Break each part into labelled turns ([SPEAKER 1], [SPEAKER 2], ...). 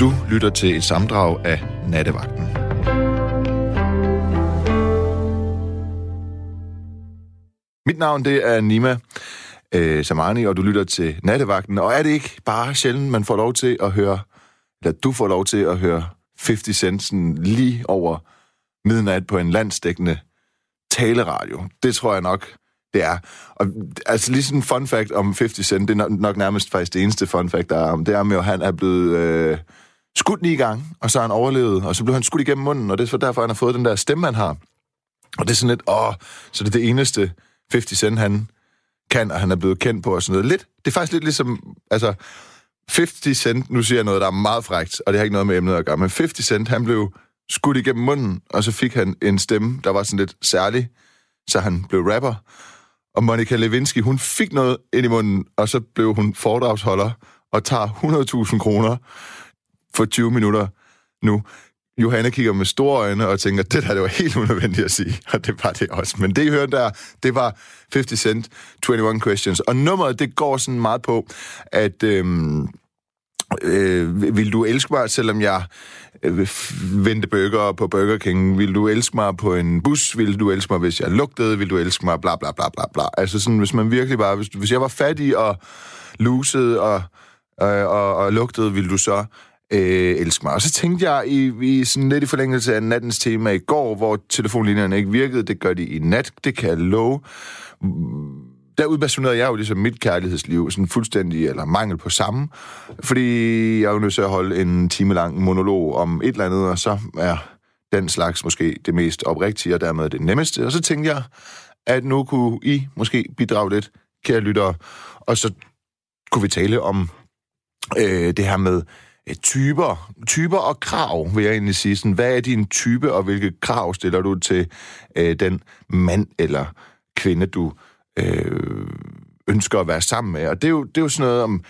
[SPEAKER 1] Du lytter til et samdrag af Nattevagten. Mit navn det er Nima øh, Samani, og du lytter til Nattevagten. Og er det ikke bare sjældent, man får lov til at høre, eller du får lov til at høre 50 Centsen lige over midnat på en landsdækkende taleradio? Det tror jeg nok, det er. Og altså lige sådan en fun fact om 50 Cent, det er nok nærmest faktisk det eneste fun fact, der er om, det er med, at han er blevet øh, skudt ni gange, og så har han overlevet, og så blev han skudt igennem munden, og det er derfor, han har fået den der stemme, han har. Og det er sådan lidt, åh, så det er det eneste 50 Cent, han kan, og han er blevet kendt på, og sådan noget. Lidt, det er faktisk lidt ligesom, altså, 50 Cent, nu siger jeg noget, der er meget frægt, og det har ikke noget med emnet at gøre, men 50 Cent, han blev skudt igennem munden, og så fik han en stemme, der var sådan lidt særlig, så han blev rapper. Og Monica Lewinsky, hun fik noget ind i munden, og så blev hun foredragsholder og tager 100.000 kroner for 20 minutter nu. Johanne kigger med store øjne og tænker, det der det var helt unødvendigt at sige, og det var det også. Men det, I hørte der, det var 50 Cent, 21 Questions. Og nummeret, det går sådan meget på, at øhm, øh, vil du elske mig, selvom jeg øh, vendte burger på Burger King? Vil du elske mig på en bus? Vil du elske mig, hvis jeg lugtede? Vil du elske mig? Bla, bla, bla, bla, bla. Altså sådan, hvis man virkelig bare... Hvis, hvis jeg var fattig og lusede og, og, og, og lugtede, vil du så øh, elske mig. Og så tænkte jeg i, i sådan lidt i forlængelse af nattens tema i går, hvor telefonlinjerne ikke virkede, det gør de i nat, det kan jeg love. Der udbasunerede jeg jo ligesom mit kærlighedsliv, sådan fuldstændig, eller mangel på samme, fordi jeg er jo nødt til at holde en time lang monolog om et eller andet, og så er den slags måske det mest oprigtige, og dermed det nemmeste. Og så tænkte jeg, at nu kunne I måske bidrage lidt, kære lyttere, og så kunne vi tale om øh, det her med Øh, typer, typer og krav, vil jeg egentlig sige. Sådan, hvad er din type, og hvilke krav stiller du til øh, den mand eller kvinde, du øh, ønsker at være sammen med? Og det er jo, det er jo sådan noget om,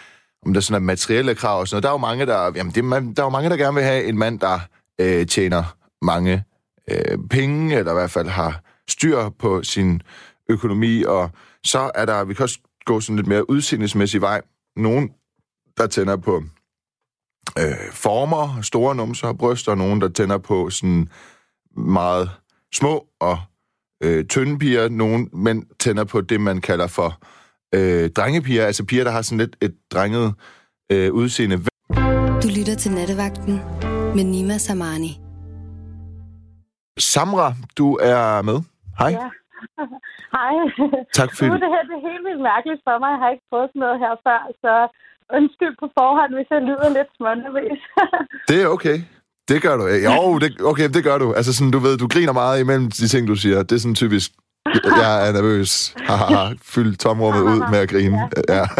[SPEAKER 1] om der er sådan materielle krav og sådan noget. Der er jo mange, der, jamen det, man, der er jo mange, der gerne vil have en mand, der øh, tjener mange øh, penge, eller i hvert fald har styr på sin økonomi, og så er der, vi kan også gå sådan lidt mere udseendesmæssig vej. Nogen, der tænder på øh, former, store numser og bryster, og nogen, der tænder på sådan meget små og øh, tynde piger. Nogen mænd tænder på det, man kalder for øh, drengepiger, altså piger, der har sådan lidt et drenget øh, udseende.
[SPEAKER 2] Du lytter til Nattevagten med Nima Samani.
[SPEAKER 1] Samra, du er med. Hej.
[SPEAKER 3] Ja. Hej.
[SPEAKER 1] Tak for
[SPEAKER 3] Nu er det her det er helt vildt mærkeligt for mig. Jeg har ikke prøvet sådan noget her før, så undskyld på forhånd, hvis jeg lyder lidt smånervøs.
[SPEAKER 1] Det er okay. Det gør du. Jo, det, okay, det gør du. Altså sådan, du ved, du griner meget imellem de ting, du siger. Det er sådan typisk, jeg er nervøs. Fyld tomrummet ud med at grine. Ja.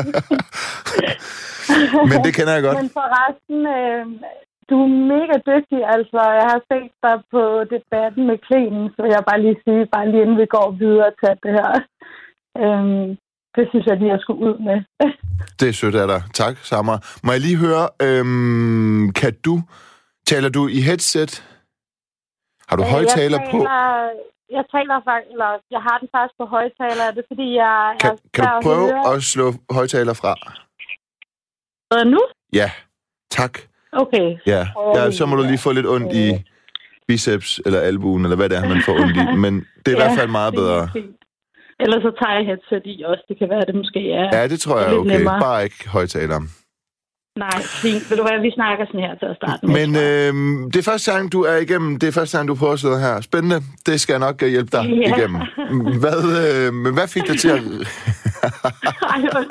[SPEAKER 1] Men det kender jeg godt.
[SPEAKER 3] Men forresten, øh, du er mega dygtig. Altså, jeg har set dig på debatten med Klenen, så jeg bare lige sige, bare lige inden vi går videre til det her. Øhm, det synes jeg lige, jeg skulle ud med.
[SPEAKER 1] Det er sødt af dig. Tak, Samra. Må jeg lige høre, øhm, kan du, taler du i headset? Har du
[SPEAKER 3] Øh,
[SPEAKER 1] højtaler på?
[SPEAKER 3] Jeg taler faktisk, eller jeg har den faktisk på højtaler. Er det fordi, jeg
[SPEAKER 1] Kan,
[SPEAKER 3] er
[SPEAKER 1] kan du
[SPEAKER 3] at
[SPEAKER 1] prøve
[SPEAKER 3] høre?
[SPEAKER 1] at slå højtaler fra?
[SPEAKER 3] Øh, nu?
[SPEAKER 1] Ja, tak.
[SPEAKER 3] Okay.
[SPEAKER 1] Ja, ja så må du lige få lidt ondt i biceps eller albuen, eller hvad det er, man får ondt i. Men det er i hvert fald meget bedre.
[SPEAKER 3] fint. Ellers så tager jeg headset i også. Det kan være, at det måske er...
[SPEAKER 1] Ja, det tror jeg er okay.
[SPEAKER 3] nemmere.
[SPEAKER 1] Bare ikke højtaler.
[SPEAKER 3] Nej, fint. Ved du hvad, vi snakker sådan her til at starte med.
[SPEAKER 1] Men øh, det er første gang, du er igennem. Det er første gang, du prøver at sidde her. Spændende. Det skal jeg nok øh, hjælpe dig
[SPEAKER 3] Ja.
[SPEAKER 1] igennem. Hvad, øh, men hvad fik dig til at...
[SPEAKER 3] Ej, undskyld.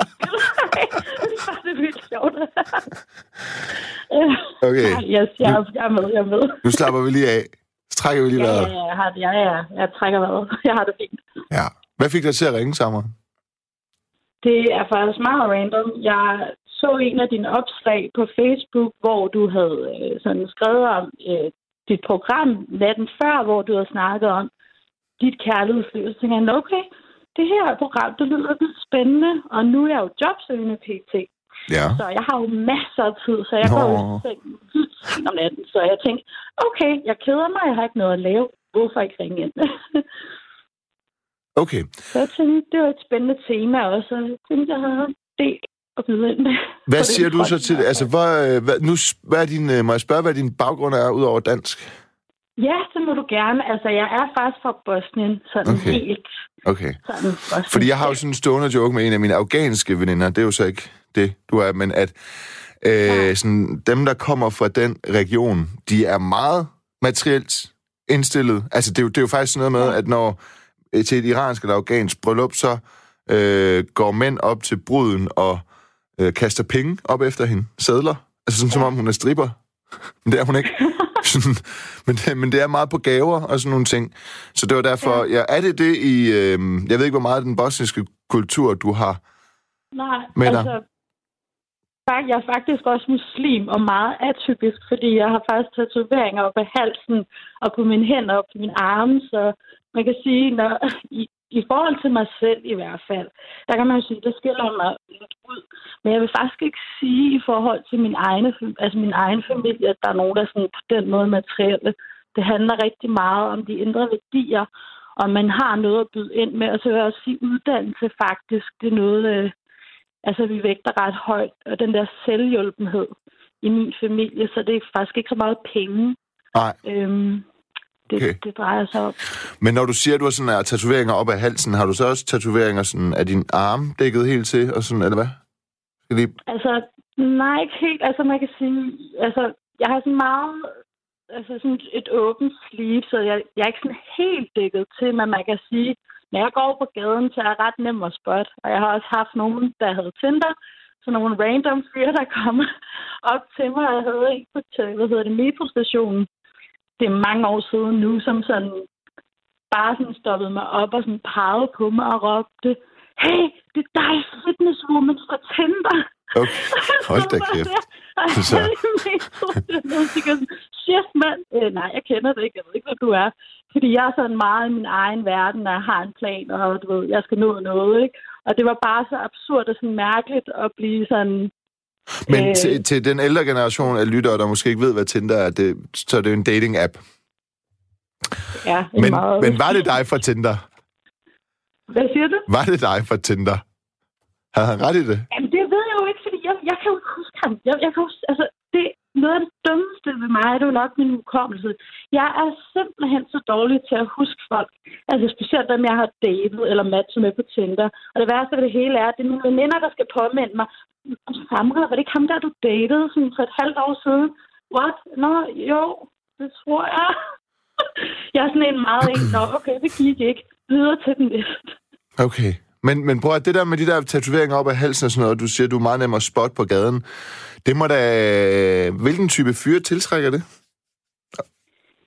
[SPEAKER 3] det er vildt sjovt.
[SPEAKER 1] Okay.
[SPEAKER 3] Ej, Yes, jeg, er, jeg er med, jeg er med.
[SPEAKER 1] Nu slapper vi lige af. Så trækker vi lige
[SPEAKER 3] Ja, ja,
[SPEAKER 1] vejret.
[SPEAKER 3] ja, jeg har. Ja, ja, jeg trækker vejret. Jeg har det fint.
[SPEAKER 1] Ja. Hvad fik dig til at ringe sammen?
[SPEAKER 3] Det er faktisk meget random. Jeg så en af dine opslag på Facebook, hvor du havde øh, sådan skrevet om øh, dit program natten før, hvor du havde snakket om dit kærlighedsliv. Så tænkte jeg, okay, det her program, det lyder lidt spændende, og nu er jeg jo jobsøgende pt.
[SPEAKER 1] Ja.
[SPEAKER 3] Så jeg har jo masser af tid, så jeg går
[SPEAKER 1] Nå.
[SPEAKER 3] vildt sent om natten. Så jeg tænkte, okay, jeg keder mig, jeg har ikke noget at lave. Hvorfor ikke ringe ind?
[SPEAKER 1] Okay.
[SPEAKER 3] så jeg tænkte, det var et spændende tema også, og jeg tænkte, jeg havde delt at byde ind med.
[SPEAKER 1] Hvad siger du så til det? Altså, hvad, øh, hvad, nu, hvad er din, øh, må jeg spørge, hvad din baggrund er, ud over dansk?
[SPEAKER 3] Ja, det må du gerne. Altså, jeg er faktisk fra Bosnien, sådan
[SPEAKER 1] Okay.
[SPEAKER 3] helt
[SPEAKER 1] Okay.
[SPEAKER 3] sådan Bosnien.
[SPEAKER 1] Fordi jeg har jo sådan en stående joke med en af mine afghanske veninder. Det er jo så ikke det, du er, men at øh, sådan, dem, der kommer fra den region, de er meget materielt indstillet. Altså, det er jo, det er jo faktisk sådan noget med, at når til et iransk eller afghansk bryllup, så øh, går mænd op til bruden og øh, kaster penge op efter hende. Sædler. Altså sådan, som om hun er stripper. Men det er hun ikke. Sådan, men, det, men det er meget på gaver og sådan nogle ting. Så det var derfor, ja, er det det i, øh, jeg ved ikke, hvor meget den bosniske kultur, du har
[SPEAKER 3] Nej,
[SPEAKER 1] med dig?
[SPEAKER 3] altså, jeg er faktisk også muslim og meget atypisk, fordi jeg har faktisk tatoveringer op halsen og på mine hænder og på mine arme, så man kan sige, når, i, i forhold til mig selv i hvert fald, der kan man jo sige, der skiller mig lidt ud. Men jeg vil faktisk ikke sige i forhold til min, egne, altså min egen familie, at der er nogen, der er sådan på den måde materielle. Det handler rigtig meget om de indre værdier, og man har noget at byde ind med. Og så vil jeg også sige, uddannelse faktisk, det er noget, øh, altså vi vægter ret højt, og den der selvhjulpenhed i min familie, så det er faktisk ikke så meget penge,
[SPEAKER 1] Nej.
[SPEAKER 3] øhm, det,
[SPEAKER 1] Okay.
[SPEAKER 3] det drejer sig om.
[SPEAKER 1] Men når du siger, at du har sådan her tatoveringer op ad halsen, har du så også tatoveringer sådan, af din arm dækket helt til, og sådan, eller hvad? Skal lige...
[SPEAKER 3] Altså, nej, ikke helt. Altså, man kan sige, altså, jeg har sådan meget, altså sådan et åbent sleeve, så jeg, jeg er ikke sådan helt dækket til, men man kan sige, når jeg går på gaden, så er jeg ret nem at spotte. Og jeg har også haft nogen, der havde Tinder, så nogle random fyre, der kommer op til mig. Jeg havde en på, hvad hedder det, metrostationen. Det er mange år siden nu, som sådan bare sådan stoppede mig op og sådan pegede på mig og råbte, hey, det er dig, fitnesswoman fra Tinder.
[SPEAKER 1] Okay, hold da kæft. Så...
[SPEAKER 3] Shit, mand. Øh, nej, jeg kender det ikke. Jeg ved ikke, hvad du er. Fordi jeg er sådan meget i min egen verden, og jeg har en plan, og du ved, jeg skal nå noget, ikke? Og det var bare så absurd og sådan mærkeligt at blive sådan...
[SPEAKER 1] Men
[SPEAKER 3] Øh.
[SPEAKER 1] til, til den ældre generation af lyttere, der måske ikke ved, hvad Tinder er, det, så er det jo en dating-app.
[SPEAKER 3] Ja, en
[SPEAKER 1] Men,
[SPEAKER 3] meget...
[SPEAKER 1] men var det dig fra Tinder?
[SPEAKER 3] Hvad siger du?
[SPEAKER 1] Var det dig fra Tinder? Havde han ret i det?
[SPEAKER 3] Jamen, det ved jeg jo ikke, fordi jeg, jeg kan jo ikke huske ham. Jeg, jeg kan huske, altså, det noget af det dummeste ved mig, det er jo nok min hukommelse. Jeg er simpelthen så dårlig til at huske folk. Altså specielt dem, jeg har datet eller matchet med på Tinder. Og det værste ved det hele er, at det er mine veninder, der skal påminde mig. Samra, var det ikke ham der, du datede sådan for et halvt år siden? What? Nå, jo, det tror jeg. jeg er sådan en meget en, nå, okay, det gik ikke. Videre til den næste.
[SPEAKER 1] Okay. Men, men prøv at det der med de der tatoveringer op af halsen og sådan noget, du siger, du er meget nemmere at spotte på gaden. Det må da... Øh, hvilken type fyre tiltrækker det?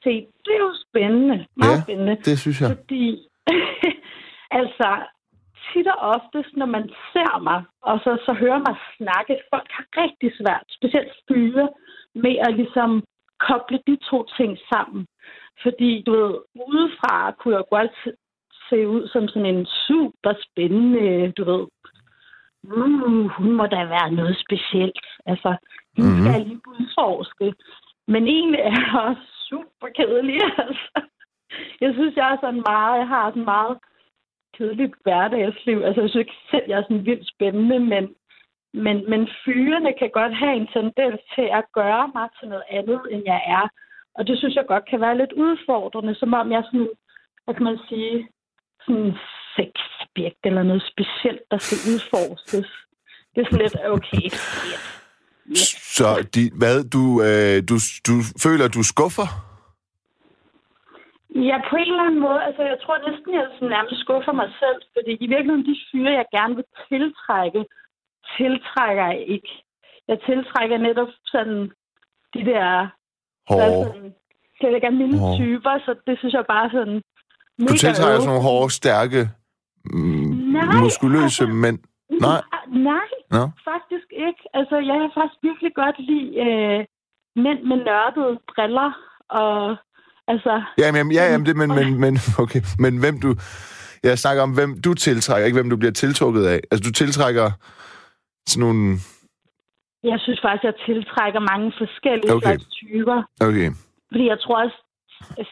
[SPEAKER 3] Se, det er jo spændende. Meget
[SPEAKER 1] Ja.
[SPEAKER 3] spændende.
[SPEAKER 1] Det synes jeg.
[SPEAKER 3] Fordi, altså, tit og oftest, når man ser mig, og så, så hører mig snakke, folk har rigtig svært, specielt fyre, med at ligesom koble de to ting sammen. Fordi, du ved, udefra kunne jeg godt se- ud som sådan en super spændende, du ved, uh, hun må da være noget specielt. Altså, hende
[SPEAKER 1] Mhm.
[SPEAKER 3] skal lige udforske. Men egentlig er jeg også super kedelig, altså. Jeg synes, jeg er sådan meget, jeg har sådan meget kedeligt hverdagsliv. Altså, jeg synes ikke selv, jeg er sådan vildt spændende, men, men, men fyrene kan godt have en tendens til at gøre mig til noget andet, end jeg er. Og det synes jeg godt kan være lidt udfordrende, som om jeg sådan, hvad kan man sige, sådan en sexobjekt eller noget specielt, der skal udforskes. Det er sådan lidt, okay, yes,
[SPEAKER 1] så de, hvad, du, øh, du, du føler, du skuffer?
[SPEAKER 3] Ja, på en eller anden måde. Altså, jeg tror næsten, jeg sådan nærmest skuffer mig selv, fordi i virkeligheden de fyre, jeg gerne vil tiltrække, tiltrækker jeg ikke. Jeg tiltrækker netop sådan de der, er
[SPEAKER 1] Hårde.
[SPEAKER 3] sådan, slet ikke er mine
[SPEAKER 1] Hårde.
[SPEAKER 3] typer, så det synes jeg bare sådan
[SPEAKER 1] Du tiltrækker sådan nogle hårde, stærke, mm,
[SPEAKER 3] Nej,
[SPEAKER 1] muskuløse
[SPEAKER 3] altså-
[SPEAKER 1] mænd. Nej.
[SPEAKER 3] Nej,
[SPEAKER 1] Nå?
[SPEAKER 3] faktisk ikke. Altså, jeg kan faktisk virkelig godt lide øh, mænd med nørdede briller og altså...
[SPEAKER 1] Jamen, jamen, ja, jamen, det, men, men, men, okay. men hvem du... Jeg snakker om, hvem du tiltrækker, ikke hvem du bliver tiltrukket af. Altså, du tiltrækker sådan nogle...
[SPEAKER 3] Jeg synes faktisk, jeg tiltrækker mange forskellige
[SPEAKER 1] Okay.
[SPEAKER 3] slags typer.
[SPEAKER 1] Okay.
[SPEAKER 3] Fordi jeg tror også,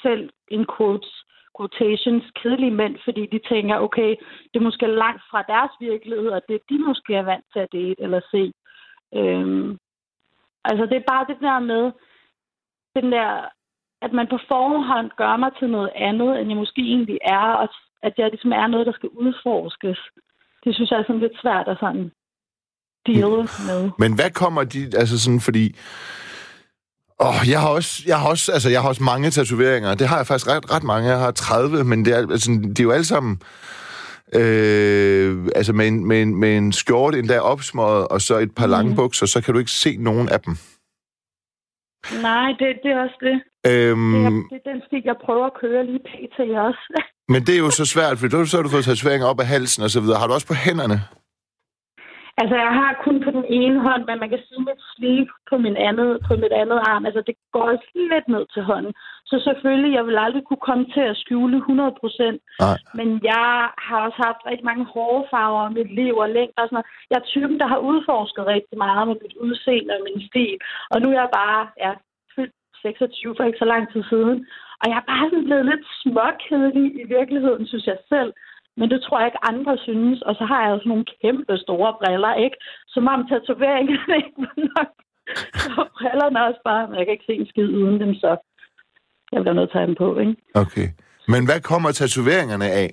[SPEAKER 3] selv en quotes, quotations kedelige mænd, fordi de tænker, okay, det er måske langt fra deres virkelighed, og det de måske er vant til at date eller se. Øhm, altså, det er bare det der med, den der, at man på forhånd gør mig til noget andet, end jeg måske egentlig er, og at jeg ligesom er noget, der skal udforskes. Det synes jeg er sådan lidt svært at sådan deal med.
[SPEAKER 1] Men hvad kommer de, altså sådan, fordi oh, jeg har også, jeg har også, altså, jeg har også mange tatoveringer. Det har jeg faktisk ret, ret mange. Jeg har 30, men det er, altså, det er jo alle sammen... Øh, altså med en, med, en, med en skjorte endda opsmøget, og så et par mm. lange bukser, så kan du ikke se nogen af dem.
[SPEAKER 3] Nej, det, det er også det. Øhm, det, er, det er den stil, jeg prøver at køre lige pt. også.
[SPEAKER 1] men det er jo så svært, for så har du fået tatoveringer op af halsen og så videre. Har du også på hænderne?
[SPEAKER 3] Altså, jeg har kun på den ene hånd, men man kan sige mit sleeve på, min andet, på mit andet arm. Altså, det går lidt ned til hånden. Så selvfølgelig, jeg vil aldrig kunne komme til at skjule 100 procent. Men jeg har også haft rigtig mange hårfarver i mit liv og længder og sådan noget. Jeg er typen, der har udforsket rigtig meget med mit udseende og min stil. Og nu er jeg bare ja, fyldt 26 for ikke så lang tid siden. Og jeg er bare sådan blevet lidt småkedelig i virkeligheden, synes jeg selv. Men det tror jeg ikke andre synes. Og så har jeg også nogle kæmpe store briller, ikke? Som om tatoveringerne ikke var nok. Så brillerne også bare, men jeg kan ikke se en skid uden dem, så jeg bliver nødt til at have dem på, ikke?
[SPEAKER 1] Okay. Men hvad kommer tatoveringerne af?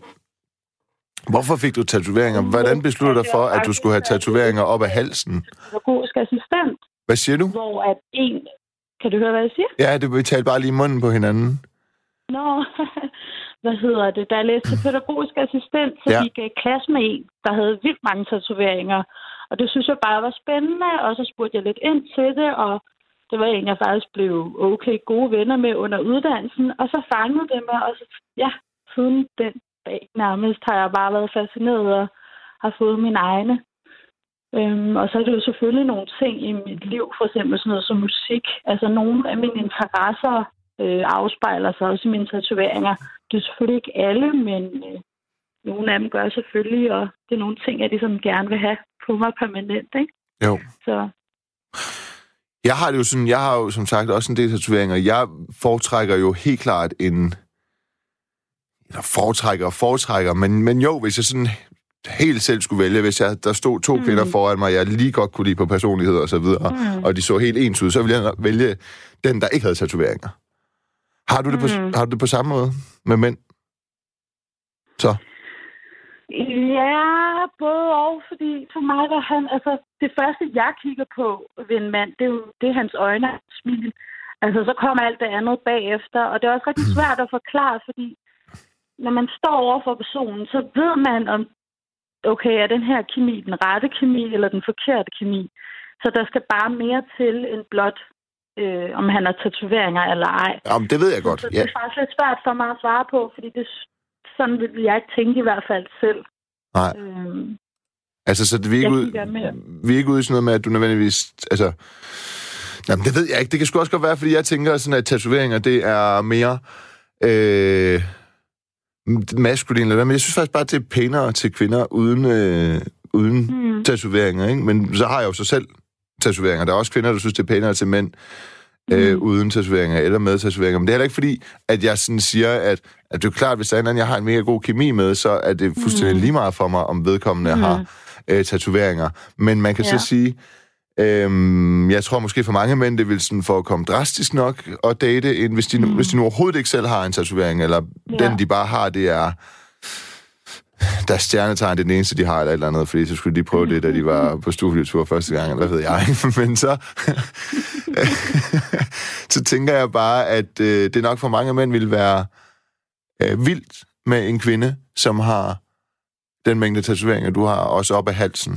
[SPEAKER 1] Hvorfor fik du tatoveringer? Hvordan besluttede du for, at du skulle have tatoveringer op af halsen?
[SPEAKER 3] Pædagogisk assistent.
[SPEAKER 1] Hvad siger du?
[SPEAKER 3] Hvor at en... Kan du høre, hvad jeg siger?
[SPEAKER 1] Ja, det vi talte bare lige munden på hinanden.
[SPEAKER 3] Nå, hvad hedder det, da jeg læste til pædagogisk assistent, så ja. gik jeg i klasse med en, der havde vildt mange tatoveringer. Og det synes jeg bare var spændende, og så spurgte jeg lidt ind til det, og det var en, jeg faktisk blev okay gode venner med under uddannelsen. Og så fangede det mig, og så, ja, siden den dag nærmest har jeg bare været fascineret og har fået mine egne. Øhm, og så er det jo selvfølgelig nogle ting i mit liv, for eksempel sådan noget som musik. Altså nogle af mine interesser øh, afspejler sig også i mine tatoveringer. Det er selvfølgelig ikke alle, men øh, nogle af dem gør selvfølgelig, og det er nogle ting, jeg ligesom gerne vil have på mig permanent, ikke?
[SPEAKER 1] Jo.
[SPEAKER 3] Så.
[SPEAKER 1] Jeg har det jo sådan, jeg har jo som sagt også en del tatoveringer. Jeg foretrækker jo helt klart en, eller foretrækker og foretrækker, men, men jo, hvis jeg sådan helt selv skulle vælge, hvis jeg, der stod to mm. kvinder foran mig, jeg lige godt kunne lide på personlighed og så videre, mm. og de så helt ens ud, så ville jeg vælge den, der ikke havde tatoveringer. Har du det, på, mm. har du det på samme måde med mænd? Så?
[SPEAKER 3] Ja, både og, fordi for mig var han, altså det første, jeg kigger på ved en mand, det er jo det er hans øjne og smil. Altså, så kommer alt det andet bagefter, og det er også rigtig svært at forklare, fordi når man står over for personen, så ved man, om okay, er den her kemi den rette kemi eller den forkerte kemi. Så der skal bare mere til end blot øh, om han har tatoveringer eller ej.
[SPEAKER 1] Jamen, det ved jeg godt.
[SPEAKER 3] Så, det er faktisk lidt svært for mig at svare på, fordi det, sådan vil jeg ikke tænke i hvert fald selv.
[SPEAKER 1] Nej. Øhm, altså, så det, vi, er ikke ud, vi er ikke ude i sådan noget med, at du nødvendigvis... Altså, jamen, det ved jeg ikke. Det kan sgu også godt være, fordi jeg tænker, sådan, at tatoveringer, det er mere... Øh, maskulin eller hvad, men jeg synes faktisk bare, det er pænere til kvinder uden, øh, uden mm. tatoveringer, ikke? Men så har jeg jo så selv tatoveringer. Der er også kvinder, der synes, det er pænere til mænd mm. øh, uden tatoveringer eller med tatoveringer. Men det er heller ikke fordi, at jeg sådan siger, at, at det er klart, hvis der er en anden, jeg har en mega god kemi med, så er det fuldstændig mm. lige meget for mig, om vedkommende mm. har øh, tatoveringer. Men man kan ja. så sige, Øhm, jeg tror måske for mange mænd, det vil sådan forekomme drastisk nok at date, end hvis de, mm. hvis de nu overhovedet ikke selv har en tatovering, eller ja. den, de bare har, det er deres stjernetegn, det er den eneste, de har, eller et eller andet, fordi så skulle de prøve det, da de var på studietur første gang, eller hvad ved jeg. Men så, så tænker jeg bare, at øh, det nok for mange mænd vil være øh, vildt med en kvinde, som har den mængde tatoveringer, du har, også op af halsen.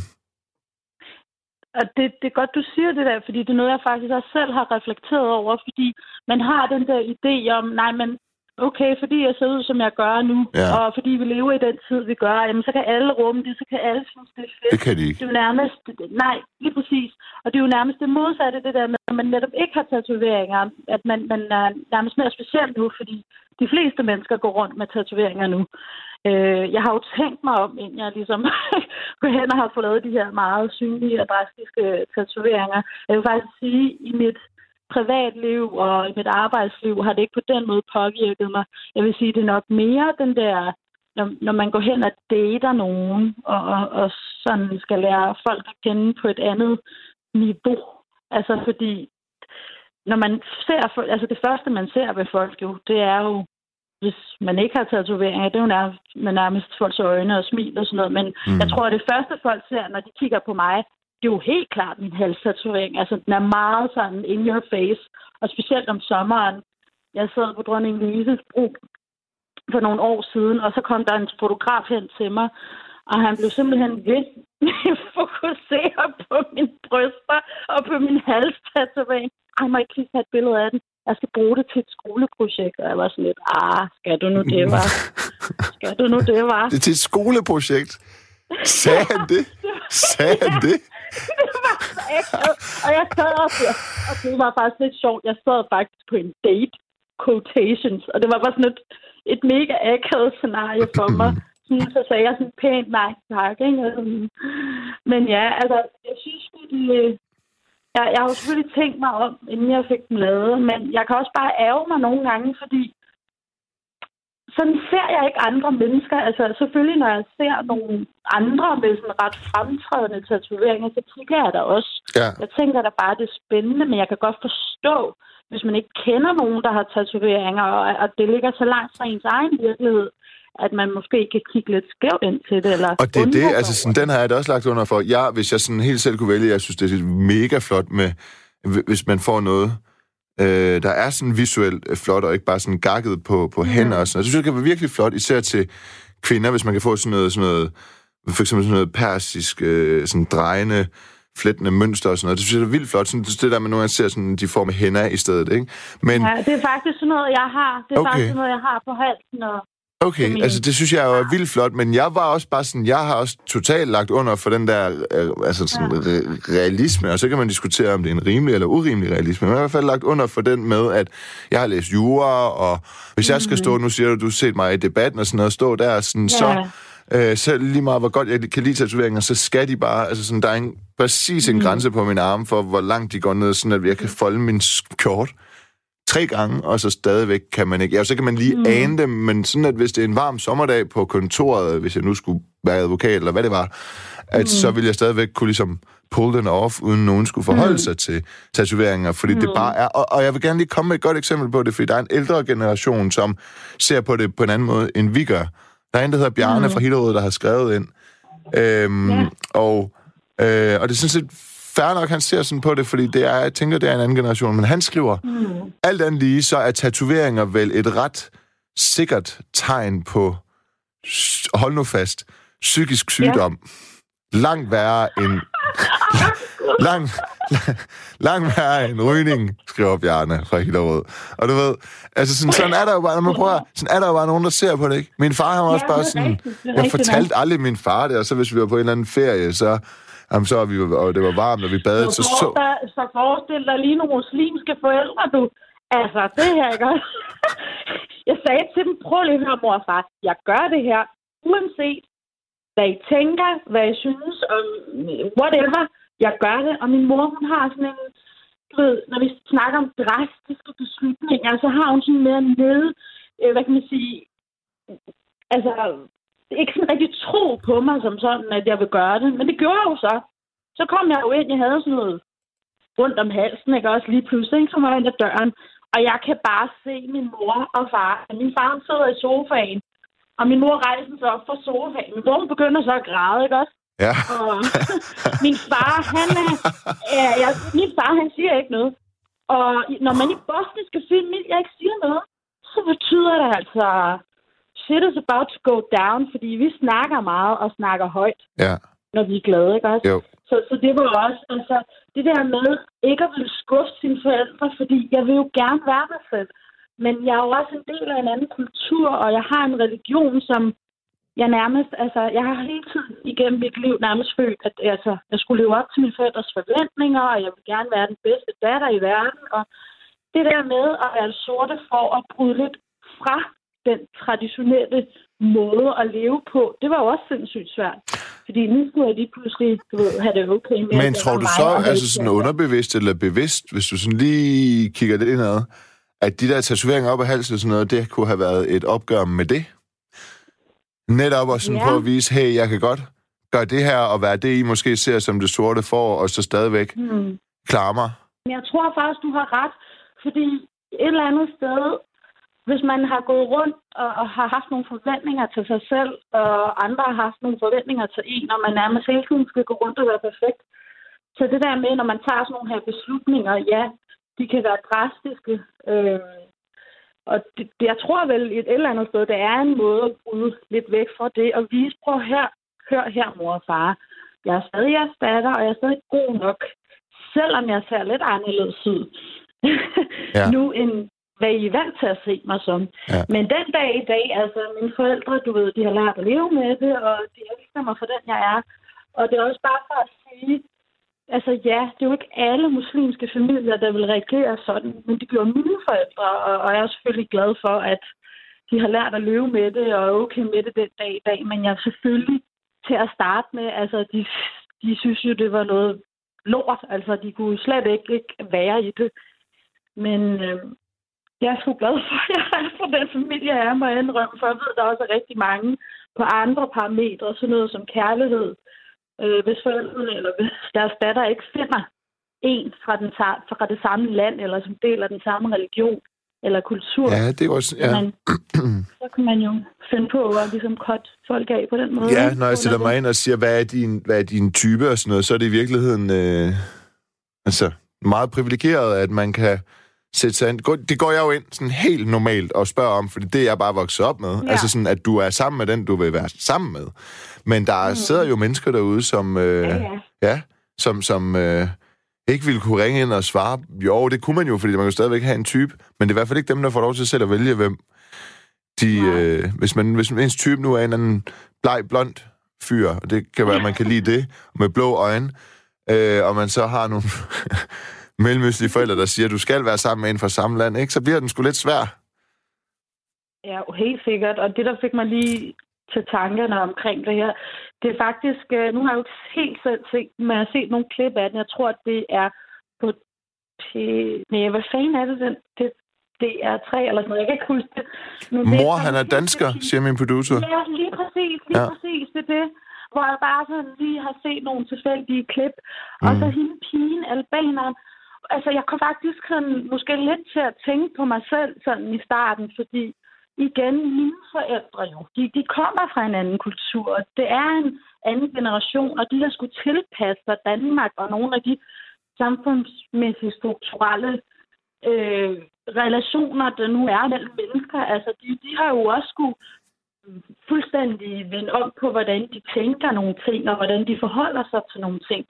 [SPEAKER 3] Og det, det er godt, du siger det der, fordi det er noget, jeg faktisk også selv har reflekteret over, fordi man har den der idé om, nej, men okay, fordi jeg ser ud, som jeg gør nu, ja. og fordi vi lever i den tid, vi gør, jamen, så kan alle rumme det, så kan alle synes, det er fedt.
[SPEAKER 1] Det kan de ikke.
[SPEAKER 3] Det er jo nærmest, nej, lige præcis. Og det er jo nærmest det modsatte, det der med, at man netop ikke har tatoveringer, at man, man er nærmest mere speciel nu, fordi de fleste mennesker går rundt med tatoveringer nu. Øh, jeg har jo tænkt mig om, inden jeg ligesom går hen og har fået lavet de her meget synlige og drastiske tatoveringer. Jeg vil faktisk sige, i mit privatliv og i mit arbejdsliv har det ikke på den måde påvirket mig. Jeg vil sige, det er nok mere den der, når, når man går hen og dater nogen, og, og, og sådan skal lære folk at kende på et andet niveau. Altså fordi, når man ser, altså det første man ser ved folk jo, det er jo hvis man ikke har tatoveringer, det er jo nærmest, man nærmest folks øjne og smil og sådan noget. Men mm. jeg tror, at det første folk ser, når de kigger på mig, det er jo helt klart min halstatovering. Altså, den er meget sådan in your face. Og specielt om sommeren. Jeg sad på dronning Louise's bro for nogle år siden, og så kom der en fotograf hen til mig, og han blev simpelthen ved med at fokusere på mine bryster og på min halstatovering. Ej, må jeg ikke tage et billede af den? jeg skal bruge det til et skoleprojekt. Og jeg var sådan lidt, ah, skal du nu det, var? Skal du nu det, var?
[SPEAKER 1] Det er til et skoleprojekt? Sagde han det? Sagde han det?
[SPEAKER 3] det var så ægget. Og jeg sad op, og det var faktisk lidt sjovt. Jeg sad faktisk på en date, quotations, og det var bare sådan et, et mega akavet scenarie for mig. så sagde jeg sådan pænt nej tak, ikke? Men ja, altså, jeg synes, det, jeg, jeg har jo selvfølgelig tænkt mig om, inden jeg fik den lavet, men jeg kan også bare ærge mig nogle gange, fordi sådan ser jeg ikke andre mennesker. Altså selvfølgelig, når jeg ser nogle andre med sådan ret fremtrædende tatoveringer, så kigger jeg da også. Ja. Jeg tænker da bare, det er spændende, men jeg kan godt forstå, hvis man ikke kender nogen, der har tatoveringer, og, og det ligger så langt fra ens egen virkelighed, at man måske kan kigge lidt skævt ind til det. Eller
[SPEAKER 1] og det er det, altså sådan, den har jeg da også lagt under for. Ja, hvis jeg sådan helt selv kunne vælge, jeg synes, det er mega flot med, hvis man får noget, øh, der er sådan visuelt øh, flot, og ikke bare sådan gakket på, på mm. hænder og sådan noget. Jeg synes, det kan være virkelig flot, især til kvinder, hvis man kan få sådan noget, sådan noget for eksempel sådan noget persisk, øh, sådan drejende, flættende mønster og sådan noget. Det synes jeg er vildt flot. Sådan, det der med, når man ser sådan, de får med hænder i stedet, ikke?
[SPEAKER 3] Men... Ja, det er faktisk sådan noget, jeg har. Det er okay. faktisk noget, jeg har på halsen og
[SPEAKER 1] Okay, min... altså det synes jeg er vildt flot, men jeg var også bare sådan, jeg har også totalt lagt under for den der øh, altså sådan ja. re- realisme, og så kan man diskutere, om det er en rimelig eller urimelig realisme, men jeg har i hvert fald lagt under for den med, at jeg har læst jura, og hvis mm. jeg skal stå, mhm. nu siger du, du har set mig i debatten og sådan noget, stå der, sådan, ja. så, øh, så lige meget, hvor godt jeg kan lide tatoveringer, så skal de bare, altså sådan, der er en, præcis en mm. grænse på min arm for, hvor langt de går ned, sådan at jeg kan folde min skjort tre gange, og så stadigvæk kan man ikke. Ja, så kan man lige mm. ane dem, men sådan at hvis det er en varm sommerdag på kontoret, hvis jeg nu skulle være advokat, eller hvad det var, at mm. så ville jeg stadigvæk kunne ligesom pull den off, uden nogen skulle forholde mm. sig til tatoveringer, fordi mm. det bare er... Og, og jeg vil gerne lige komme med et godt eksempel på det, fordi der er en ældre generation, som ser på det på en anden måde, end vi gør. Der er en, der hedder Bjarne mm. fra Hillerød, der har skrevet ind. Øhm, ja. Og, øh, og det er sådan set fair nok, han ser sådan på det, fordi det er, jeg tænker, det er en anden generation, men han skriver, mm. alt andet lige, så er tatoveringer vel et ret sikkert tegn på, hold nu fast, psykisk sygdom. Ja. Langt værre end... lang, lang værre end rygning, skriver Bjarne fra Hillerød. Og du ved, altså sådan, sådan er der jo bare, når man prøver, sådan er der jo bare nogen, der ser på det, ikke? Min far, han var også bare sådan, jeg fortalte aldrig min far det, og så hvis vi var på en eller anden ferie, så Jamen, så vi, og det var varmt, og vi badede.
[SPEAKER 3] Så, så, så, så forestil dig lige nogle muslimske forældre, du. Altså, det her, ikke Jeg sagde til dem, prøv lige at høre, mor og far. Jeg gør det her, uanset hvad I tænker, hvad I synes, om whatever. Jeg gør det, og min mor, hun har sådan en, du ved, når vi snakker om drastiske beslutninger, så har hun sådan mere nede, øh, hvad kan man sige, altså ikke sådan rigtig tro på mig som sådan, at jeg vil gøre det. Men det gjorde jeg jo så. Så kom jeg jo ind, jeg havde sådan noget rundt om halsen, ikke også lige pludselig, ikke? så var jeg ind ad døren. Og jeg kan bare se min mor og far. Min far sidder i sofaen, og min mor rejser sig op fra sofaen. Min mor begynder så at græde, ikke også?
[SPEAKER 1] Ja.
[SPEAKER 3] og min far, han er... Ja, jeg, min far, han siger ikke noget. Og når man i bosniske jeg ikke siger noget, så betyder det altså, shit is about to go down, fordi vi snakker meget og snakker højt,
[SPEAKER 1] ja.
[SPEAKER 3] når vi er glade, ikke også?
[SPEAKER 1] Jo.
[SPEAKER 3] Så, så det var også, altså, det der med ikke at ville skuffe sine forældre, fordi jeg vil jo gerne være mig selv. Men jeg er jo også en del af en anden kultur, og jeg har en religion, som jeg nærmest, altså, jeg har hele tiden igennem mit liv nærmest følt, at altså, jeg skulle leve op til mine forældres forventninger, og jeg vil gerne være den bedste datter i verden, og det der med at være sorte for at bryde lidt fra den traditionelle måde at leve på, det var jo også sindssygt svært. Fordi nu skulle jeg lige pludselig du ved, have det okay med...
[SPEAKER 1] Men tror du så, altså sådan underbevidst eller bevidst, hvis du sådan lige kigger det indad, at de der tatoveringer op af halsen og sådan noget, det kunne have været et opgør med det? Netop og sådan ja. på at vise, hey, jeg kan godt gøre det her, og være det, I måske ser som det sorte for, og så stadigvæk hmm. klare mig.
[SPEAKER 3] Jeg tror faktisk, du har ret, fordi et eller andet sted, hvis man har gået rundt og, og har haft nogle forventninger til sig selv, og andre har haft nogle forventninger til en, og man nærmest hele tiden skal gå rundt og være perfekt. Så det der med, når man tager sådan nogle her beslutninger, ja, de kan være drastiske. Øh, og det, jeg tror vel et eller andet sted, det er en måde at bryde lidt væk fra det, og vise, prøv her, hør her, mor og far. Jeg er stadig jeres datter, og jeg er stadig god nok, selvom jeg ser lidt anderledes ud. ja. nu end hvad I er vant til at se mig som. Ja. Men den dag i dag, altså mine forældre, du ved, de har lært at leve med det, og de elsker mig for den, jeg er. Og det er også bare for at sige, altså ja, det er jo ikke alle muslimske familier, der vil reagere sådan, men det gjorde mine forældre, og jeg er selvfølgelig glad for, at de har lært at leve med det, og er okay med det den dag i dag. Men jeg er selvfølgelig til at starte med, altså de, de synes jo, det var noget lort, altså de kunne slet ikke, ikke være i det. Men øh, jeg er sgu glad for, at jeg er fra den familie, jeg er, må jeg indrømme, for jeg ved, der også er rigtig mange på andre parametre, sådan noget som kærlighed, øh, hvis forældrene eller hvis deres datter ikke finder en fra, den, fra det samme land, eller som deler den samme religion eller kultur.
[SPEAKER 1] Ja, det er også... Ja. Man,
[SPEAKER 3] så kan man jo finde på at ligesom cut folk af på den måde.
[SPEAKER 1] Ja, når jeg stiller mig ind og siger, hvad er din, hvad er din type og sådan noget, så er det i virkeligheden øh, altså, meget privilegeret, at man kan sætte sig ind. Det går jeg jo ind sådan helt normalt og spørger om, fordi det er jeg bare vokset op med. Ja. Altså sådan, at du er sammen med den, du vil være sammen med. Men der mm. sidder jo mennesker derude, som... Øh, ja, ja. ja, som... som øh, ikke ville kunne ringe ind og svare. Jo, det kunne man jo, fordi man kan stadigvæk have en type, men det er i hvert fald ikke dem, der får lov til selv at vælge, hvem de... Øh, hvis, man, hvis ens type nu er en anden bleg, blond fyr, og det kan være, at man kan lide det, med blå øjne, øh, og man så har nogle mellemøstlige forældre, der siger, at du skal være sammen med en fra samme land, ikke? så bliver den sgu lidt svær.
[SPEAKER 3] Ja, helt sikkert. Og det, der fik mig lige til tankerne omkring det her, det er faktisk, øh, nu har jeg jo ikke helt selv set, men jeg har set nogle klip af den. Jeg tror, at det er på. Nej, hvad fanden er det, den? Det, det er tre eller sådan noget. Jeg kan ikke huske det.
[SPEAKER 1] Men Mor, det han er dansker, siger min producer.
[SPEAKER 3] Ja, lige præcis, lige ja. præcis. Det er det hvor jeg bare sådan lige har set nogle tilfældige klip. Mm. Og så hende pigen, albaneren, altså jeg kom faktisk sådan, måske lidt til at tænke på mig selv sådan i starten, fordi igen, mine forældre jo, de, de kommer fra en anden kultur. Det er en anden generation, og de har skulle tilpasse sig Danmark og nogle af de samfundsmæssige strukturelle øh, relationer, der nu er mellem mennesker. Altså, de, de har jo også skulle fuldstændig vende om på, hvordan de tænker nogle ting, og hvordan de forholder sig til nogle ting.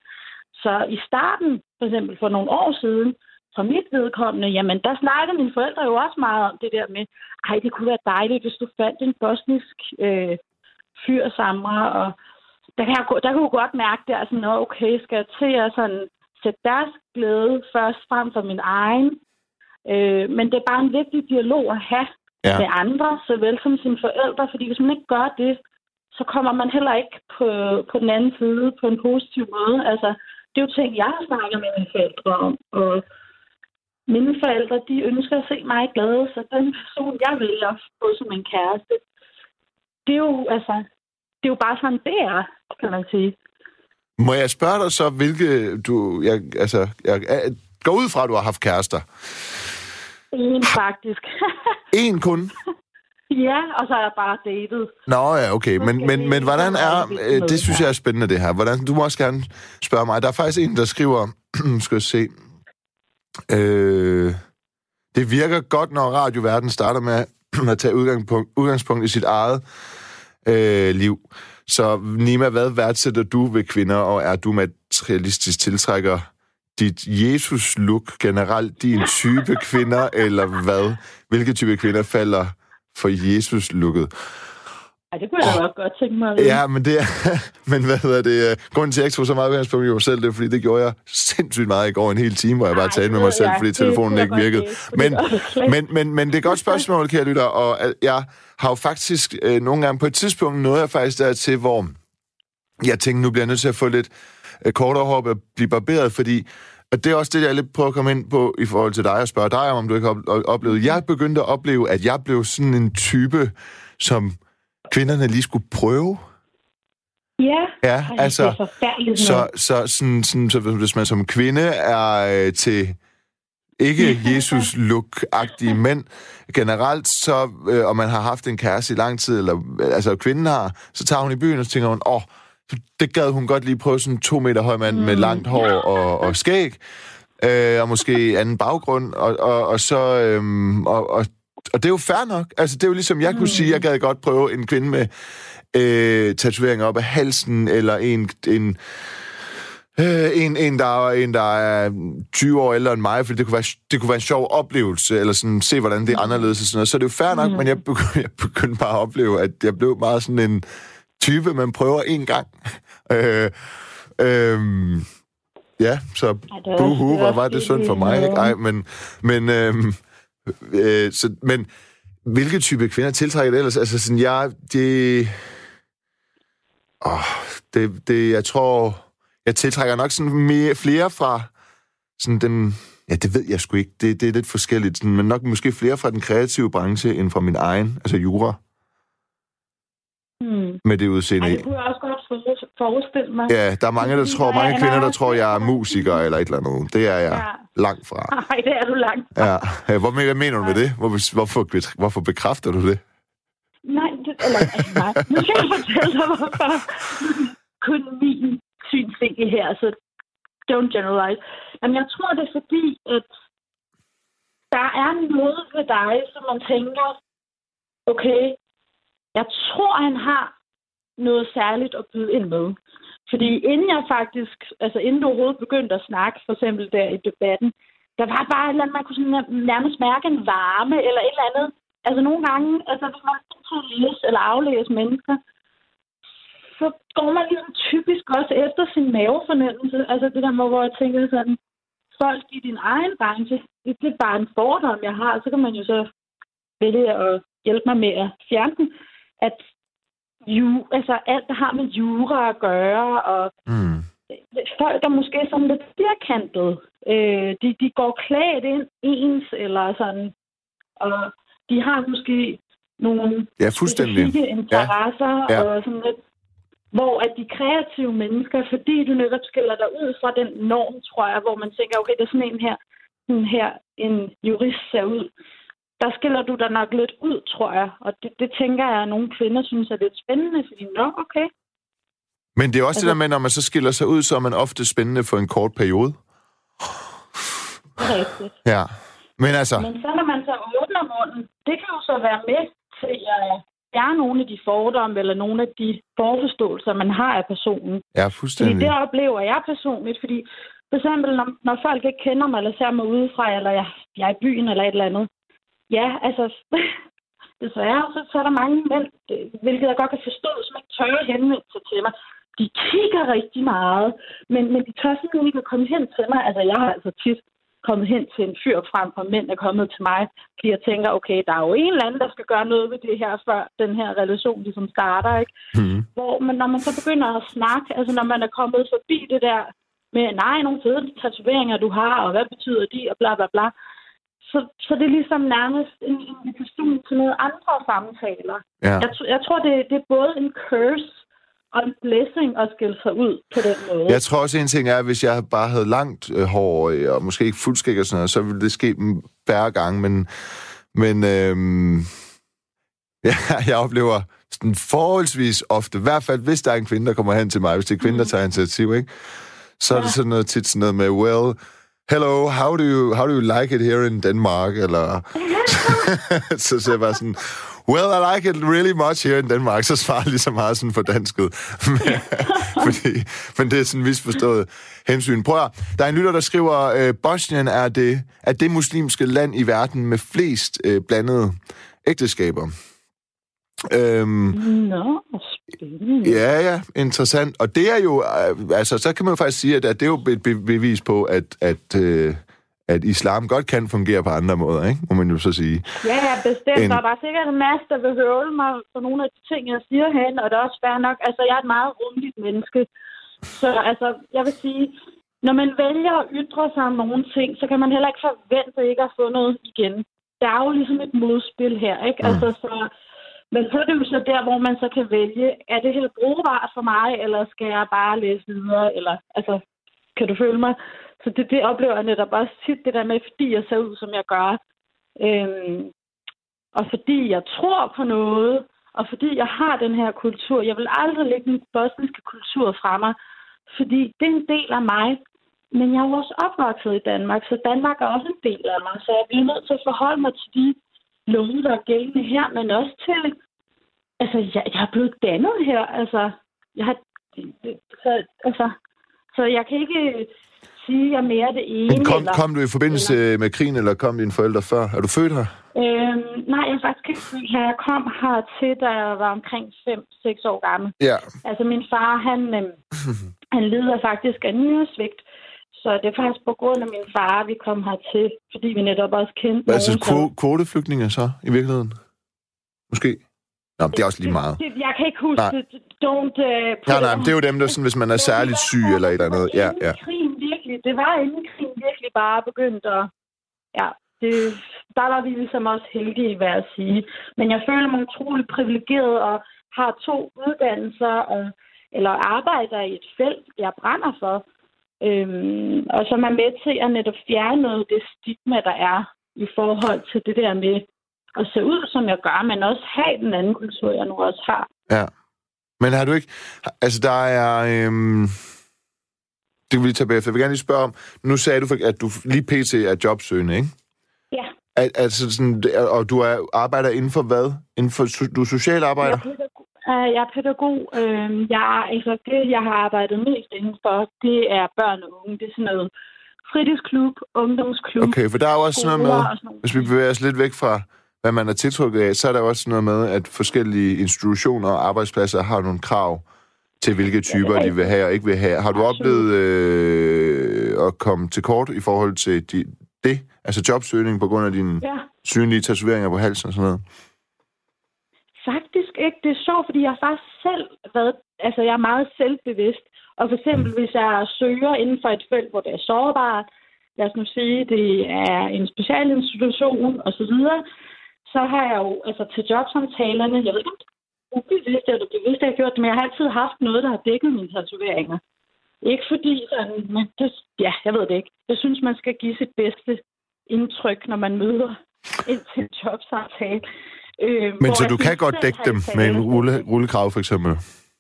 [SPEAKER 3] Så i starten, for eksempel for nogle år siden, for mit vedkommende, jamen der snakkede mine forældre jo også meget om det der med, ej, det kunne være dejligt, hvis du fandt en bosnisk øh, fyr sammen. Og der kan, jeg, der kan jeg godt mærke, det er sådan, okay, skal jeg til at sådan, sætte deres glæde først frem for min egen. Øh, men det er bare en vigtig dialog at have ja. med andre, såvel som sine forældre, fordi hvis man ikke gør det, så kommer man heller ikke på, på den anden side på en positiv måde. Altså, det er jo ting, jeg har snakket med mine forældre om, og mine forældre, de ønsker at se mig glad, så den person, jeg vælger få som en kæreste, det er jo, altså, det er jo bare sådan, det er, kan man sige.
[SPEAKER 1] Må jeg spørge dig så, hvilke du... Jeg, altså, jeg, jeg går ud fra, at du har haft kærester.
[SPEAKER 3] En, faktisk.
[SPEAKER 1] en kun?
[SPEAKER 3] Ja, og så er jeg bare datet.
[SPEAKER 1] Nå ja, okay. Men, men, men hvordan er... Øh, det synes jeg er spændende, det her. Hvordan, du må også gerne spørge mig. Der er faktisk en, der skriver... skal jeg se... Øh, det virker godt, når radioverden starter med at tage udgangspunkt, udgangspunkt i sit eget øh, liv. Så Nima, hvad værdsætter du ved kvinder, og er du materialistisk tiltrækker dit Jesus-look generelt din type kvinder, eller hvad? Hvilke type kvinder falder for Jesus-lukket.
[SPEAKER 3] Ja, det kunne jeg oh, godt tænke mig.
[SPEAKER 1] Ja, men det er... men hvad hedder det? Øh, grunden til, at jeg ikke tog så meget udgangspunkt i mig selv, det er, fordi det gjorde jeg sindssygt meget i går en hel time, hvor jeg bare talte med mig selv, fordi telefonen ikke virkede. Men, men, men, men det er et godt spørgsmål, kære lytter, og jeg har jo faktisk øh, nogle gange på et tidspunkt noget jeg faktisk der til, hvor jeg tænkte, nu bliver jeg nødt til at få lidt øh, kortere hår og blive barberet, fordi og det er også det, jeg lidt prøver at komme ind på i forhold til dig og spørge dig om, om du ikke har oplevet. Jeg begyndte at opleve, at jeg blev sådan en type, som kvinderne lige skulle prøve.
[SPEAKER 3] Ja,
[SPEAKER 1] Ja, altså,
[SPEAKER 3] det.
[SPEAKER 1] Så, så, sådan, sådan, så hvis man som kvinde er øh, til ikke Jesus-look-agtige mænd generelt, så, øh, og man har haft en kæreste i lang tid, eller altså kvinden har, så tager hun i byen, og så tænker hun, åh, oh, det gad hun godt lige prøve sådan en to meter høj mand mm. med langt hår og, og skæg, øh, og måske anden baggrund, og, og, og så, øh, og, og, og det er jo fair nok. Altså, det er jo ligesom, jeg kunne sige, jeg gad godt prøve en kvinde med øh, tatoveringer op af halsen, eller en, en Øh, en, en, der er, en, der er 20 år ældre end mig, for det kunne, være, det kunne være en sjov oplevelse, eller sådan se, hvordan det er anderledes og sådan noget. Så det er jo fair nok, mm. men jeg begyndte, jeg begyndte bare at opleve, at jeg blev meget sådan en type, man prøver en gang. øh, øh, ja, så buhu, hvor var det synd for mig, ikke? Ej, men, men, øh, øh, så, men hvilke type kvinder tiltrækker det ellers? Altså sådan, jeg, det, åh, det, det, jeg tror, jeg tiltrækker nok sådan mere, flere fra sådan den... Ja, det ved jeg sgu ikke. Det, det er lidt forskelligt. Sådan, men nok måske flere fra den kreative branche, end fra min egen, altså jura.
[SPEAKER 3] Hmm.
[SPEAKER 1] Med det udseende
[SPEAKER 3] Ej, det kunne jeg også godt for- forestille mig.
[SPEAKER 1] Ja, der er mange, der tror, mange
[SPEAKER 3] Ja,
[SPEAKER 1] kvinder, der tror, jeg er musiker eller et eller andet. Det er jeg
[SPEAKER 3] Ja.
[SPEAKER 1] langt fra.
[SPEAKER 3] Nej, det er du langt.
[SPEAKER 1] Ja. Ja, Hvor, hvad mener du med det? Hvor, hvorfor, hvorfor bekræfter du det?
[SPEAKER 3] Nej, det, eller, altså, nej. Nu skal jeg fortælle dig, hvorfor kun min synsvinkel her, så don't generalize. Jamen, jeg tror, det er fordi, at der er noget ved dig, som man tænker, okay, jeg tror, han har noget særligt at byde ind med. Fordi inden jeg faktisk, altså inden du overhovedet begyndte at snakke, for eksempel der i debatten, der var bare et eller andet, man kunne sådan nærmest mærke en varme eller et eller andet. Altså nogle gange, altså hvis man skal læse eller aflæse mennesker, så går man ligesom typisk også efter sin mavefornemmelse. Altså det der med, hvor jeg tænker sådan, folk i din egen branche, det, det er bare en fordom, jeg har. Så kan man jo så vælge at hjælpe mig med at fjerne den. At ju, altså alt, der har med jura at gøre, og
[SPEAKER 1] Mm.
[SPEAKER 3] folk, der måske er sådan lidt firkantet, øh, de, de går klædt ind ens, eller sådan, og de har måske nogle
[SPEAKER 1] Ja, fuldstændig.
[SPEAKER 3] specifikke interesser,
[SPEAKER 1] Ja.
[SPEAKER 3] ja. og sådan lidt, hvor at de kreative mennesker, fordi du netop skiller dig ud fra den norm, tror jeg, hvor man tænker, okay, det er sådan en her, sådan her en jurist ser ud. Der skiller du dig nok lidt ud, tror jeg. Og det, det tænker jeg, at nogle kvinder synes er lidt spændende, fordi, nå, okay.
[SPEAKER 1] Men det er også det
[SPEAKER 3] Altså-
[SPEAKER 1] der med, når man så skiller sig ud, så er man ofte spændende for en kort periode.
[SPEAKER 3] Det er rigtigt.
[SPEAKER 1] Ja. Men altså,
[SPEAKER 3] Men så når man så åbner munden, det kan jo så være med til at fjerne nogle af de fordomme, eller nogle af de forforståelser, man har af personen.
[SPEAKER 1] ja,
[SPEAKER 3] Fordi
[SPEAKER 1] fuldstændig.
[SPEAKER 3] det oplever jeg personligt, fordi for eksempel, når, når folk ikke kender mig, eller ser mig udefra, eller jeg, jeg er i byen, eller et eller andet. Ja, altså, desværre, så, så er der mange mænd, hvilket jeg godt kan forstå, som ikke tør at henvende sig til mig. De kigger rigtig meget, men, men de tør simpelthen ikke at komme hen til mig. Altså, jeg har altså tit kommet hen til en fyr frem for mænd er kommet til mig, fordi jeg tænker, okay, der er jo en eller anden, der skal gøre noget ved det her, før den her relation ligesom starter, ikke?
[SPEAKER 1] Mm.
[SPEAKER 3] Hvor man, når man så begynder at snakke, altså når man er kommet forbi det der med, nej, nogle fede tatoveringer, du har, og hvad betyder de, og bla bla bla, så, så det er ligesom nærmest en invitation til nogle andre samtaler.
[SPEAKER 1] Ja.
[SPEAKER 3] Jeg, jeg tror, det, det er både en curse og en blessing at skille sig ud på den måde.
[SPEAKER 1] Jeg tror også, en ting er, at hvis jeg bare havde langt øh, hår, øh, og måske ikke fuldskæg og sådan noget, så ville det ske færre gange, men, men øhm, ja, jeg oplever sådan forholdsvis ofte, i hvert fald hvis der er en kvinde, der kommer hen til mig, hvis det er kvinde, der tager initiativ, ikke? så er det sådan noget tit sådan noget med, well, hello, how do you, how do you like it here in Denmark? Eller, så siger jeg bare sådan, well, I like it really much here in Denmark. Så svarer jeg lige så meget sådan for dansket. Fordi, men det er sådan misforstået hensyn. Prøv at, der er en lytter, der skriver, øh, Bosnien er det, er det muslimske land i verden med flest øh, blandede ægteskaber. Øhm,
[SPEAKER 3] Nå.
[SPEAKER 1] Ja, ja, interessant. Og det er jo, øh, altså, så kan man jo faktisk sige, at, det er jo et be- bevis på, at, at, øh, at islam godt kan fungere på andre måder, ikke? må man jo så sige.
[SPEAKER 3] Ja, ja, bestemt. En... Der er bare sikkert en masse, der vil høre mig for nogle af de ting, jeg siger hen, og det er også fair nok. Altså, jeg er et meget rumligt menneske. Så altså, jeg vil sige, når man vælger at ytre sig om nogle ting, så kan man heller ikke forvente ikke at få noget igen. Der er jo ligesom et modspil her, ikke? Mm. Altså, så, men så er det jo så der, hvor man så kan vælge, er det her brugbart for mig, eller skal jeg bare læse videre, eller altså, kan du føle mig? Så det, det oplever jeg netop også tit, det der med, fordi jeg ser ud, som jeg gør. Øhm, og fordi jeg tror på noget, og fordi jeg har den her kultur. Jeg vil aldrig lægge min bosniske kultur fra mig, fordi det er en del af mig. Men jeg er jo også opvokset i Danmark, så Danmark er også en del af mig. Så jeg bliver nødt til at forholde mig til de love, der er gældende her, men også til... Altså, jeg, jeg er blevet dannet her. Altså, jeg har... Så, altså, så jeg kan ikke sige, at jeg er mere det ene.
[SPEAKER 1] Men kom,
[SPEAKER 3] eller,
[SPEAKER 1] kom du i forbindelse eller... med krigen, eller kom dine forældre før? Er du født her?
[SPEAKER 3] Øhm, nej, jeg er faktisk ikke her. Jeg kom her til, da jeg var omkring 5-6 år gammel.
[SPEAKER 1] Ja.
[SPEAKER 3] Altså, min far, han, øhm, han lider faktisk af nyresvigt. Så det er faktisk på grund af min far, vi kom hertil, fordi vi netop også kendte
[SPEAKER 1] Hvad, nogen, altså kvo- kvoteflygtninge så, i virkeligheden? Måske? Nå, det er også lige meget.
[SPEAKER 3] Det, det, jeg kan ikke huske
[SPEAKER 1] nej.
[SPEAKER 3] det. Don't... Uh,
[SPEAKER 1] nej, nej, det er jo dem, der sådan, hvis man er særligt syg eller et eller andet. Ja, ja.
[SPEAKER 3] Krigen virkelig, det var inden krigen virkelig bare begyndt at... Ja, det, der var vi ligesom også heldige, hvad at sige. Men jeg føler mig utrolig privilegeret og har to uddannelser og, eller arbejder i et felt, jeg brænder for. Øhm, og som er med til at netop fjerne noget af det stigma, der er i forhold til det der med at se ud, som jeg gør, men også have den anden kultur, jeg nu også har.
[SPEAKER 1] Ja. Men har du ikke... Altså, der er... Øhm, det kan vi lige tage bagefter. Jeg vil gerne lige spørge om... Nu sagde du, at du lige pt. er jobsøgende, ikke?
[SPEAKER 3] Ja.
[SPEAKER 1] Al, altså sådan, og du er, arbejder inden for hvad? Inden for, du er socialarbejder?
[SPEAKER 3] Jeg er jeg er pædagog. Uh, jeg, altså, det, jeg har arbejdet mest indenfor, det er børn og unge. Det er sådan noget fritidsklub, ungdomsklub.
[SPEAKER 1] Okay, for der er jo også sådan noget med, hvis vi bevæger os lidt væk fra, hvad man er tiltrukket af, så er der jo også noget med, at forskellige institutioner og arbejdspladser har nogle krav til, hvilke typer ja, de vil have og ikke vil have. Har du Absolut. oplevet øh, at komme til kort i forhold til de, det? Altså jobsøgning på grund af dine ja. synlige tatoveringer på halsen og sådan noget?
[SPEAKER 3] Faktisk ikke. Det er sjovt, fordi jeg har faktisk selv været... Altså, jeg er meget selvbevidst. Og for eksempel, hvis jeg søger inden for et felt, hvor det er sårbart, lad os nu sige, det er en specialinstitution osv., så har jeg jo altså til jobsamtalerne, jeg ved ikke, ubevidst eller bevidst, jeg har gjort det, men jeg har altid haft noget, der har dækket mine tatoveringer. Ikke fordi, sådan, men det, ja, jeg ved det ikke. Jeg synes, man skal give sit bedste indtryk, når man møder ind til en jobsamtale.
[SPEAKER 1] Øh, Men så du kan godt dække dem med en rulle, rullekrav, for eksempel?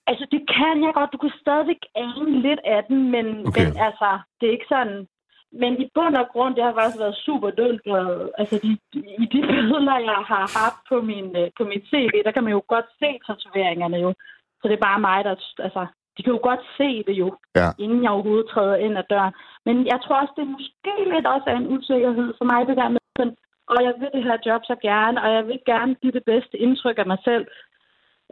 [SPEAKER 3] Altså, det kan jeg godt. Du kan stadigvæk ane lidt af den, men, okay. men altså, det er ikke sådan... Men i bund og grund, det har faktisk været super dølt. Altså, de, i de billeder, jeg har haft på, min, øh, på mit CV, der kan man jo godt se tatoveringerne jo. Så det er bare mig, der... Altså, de kan jo godt se det jo, ja. inden jeg overhovedet træder ind ad døren. Men jeg tror også, det er måske lidt også en usikkerhed for mig, det der med sådan, og jeg vil det her job så gerne, og jeg vil gerne give det bedste indtryk af mig selv,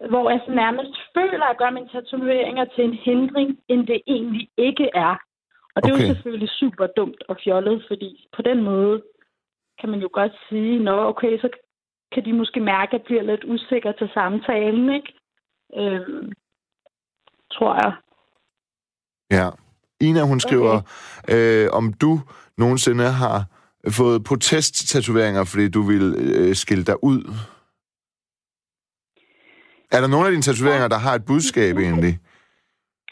[SPEAKER 3] hvor jeg så nærmest føler, at jeg gør mine tatoveringer til en hindring, end det egentlig ikke er. Og det okay. er jo selvfølgelig super dumt og fjollet, fordi på den måde kan man jo godt sige, nå okay, så kan de måske mærke, at jeg bliver lidt usikker til samtalen, ikke? Øhm, tror jeg.
[SPEAKER 1] Ja. Ina, hun skriver, okay. øh, om du nogensinde har fået protest-tatoveringer, fordi du vil øh, skille dig ud? Er der nogle af dine tatoveringer, der har et budskab egentlig?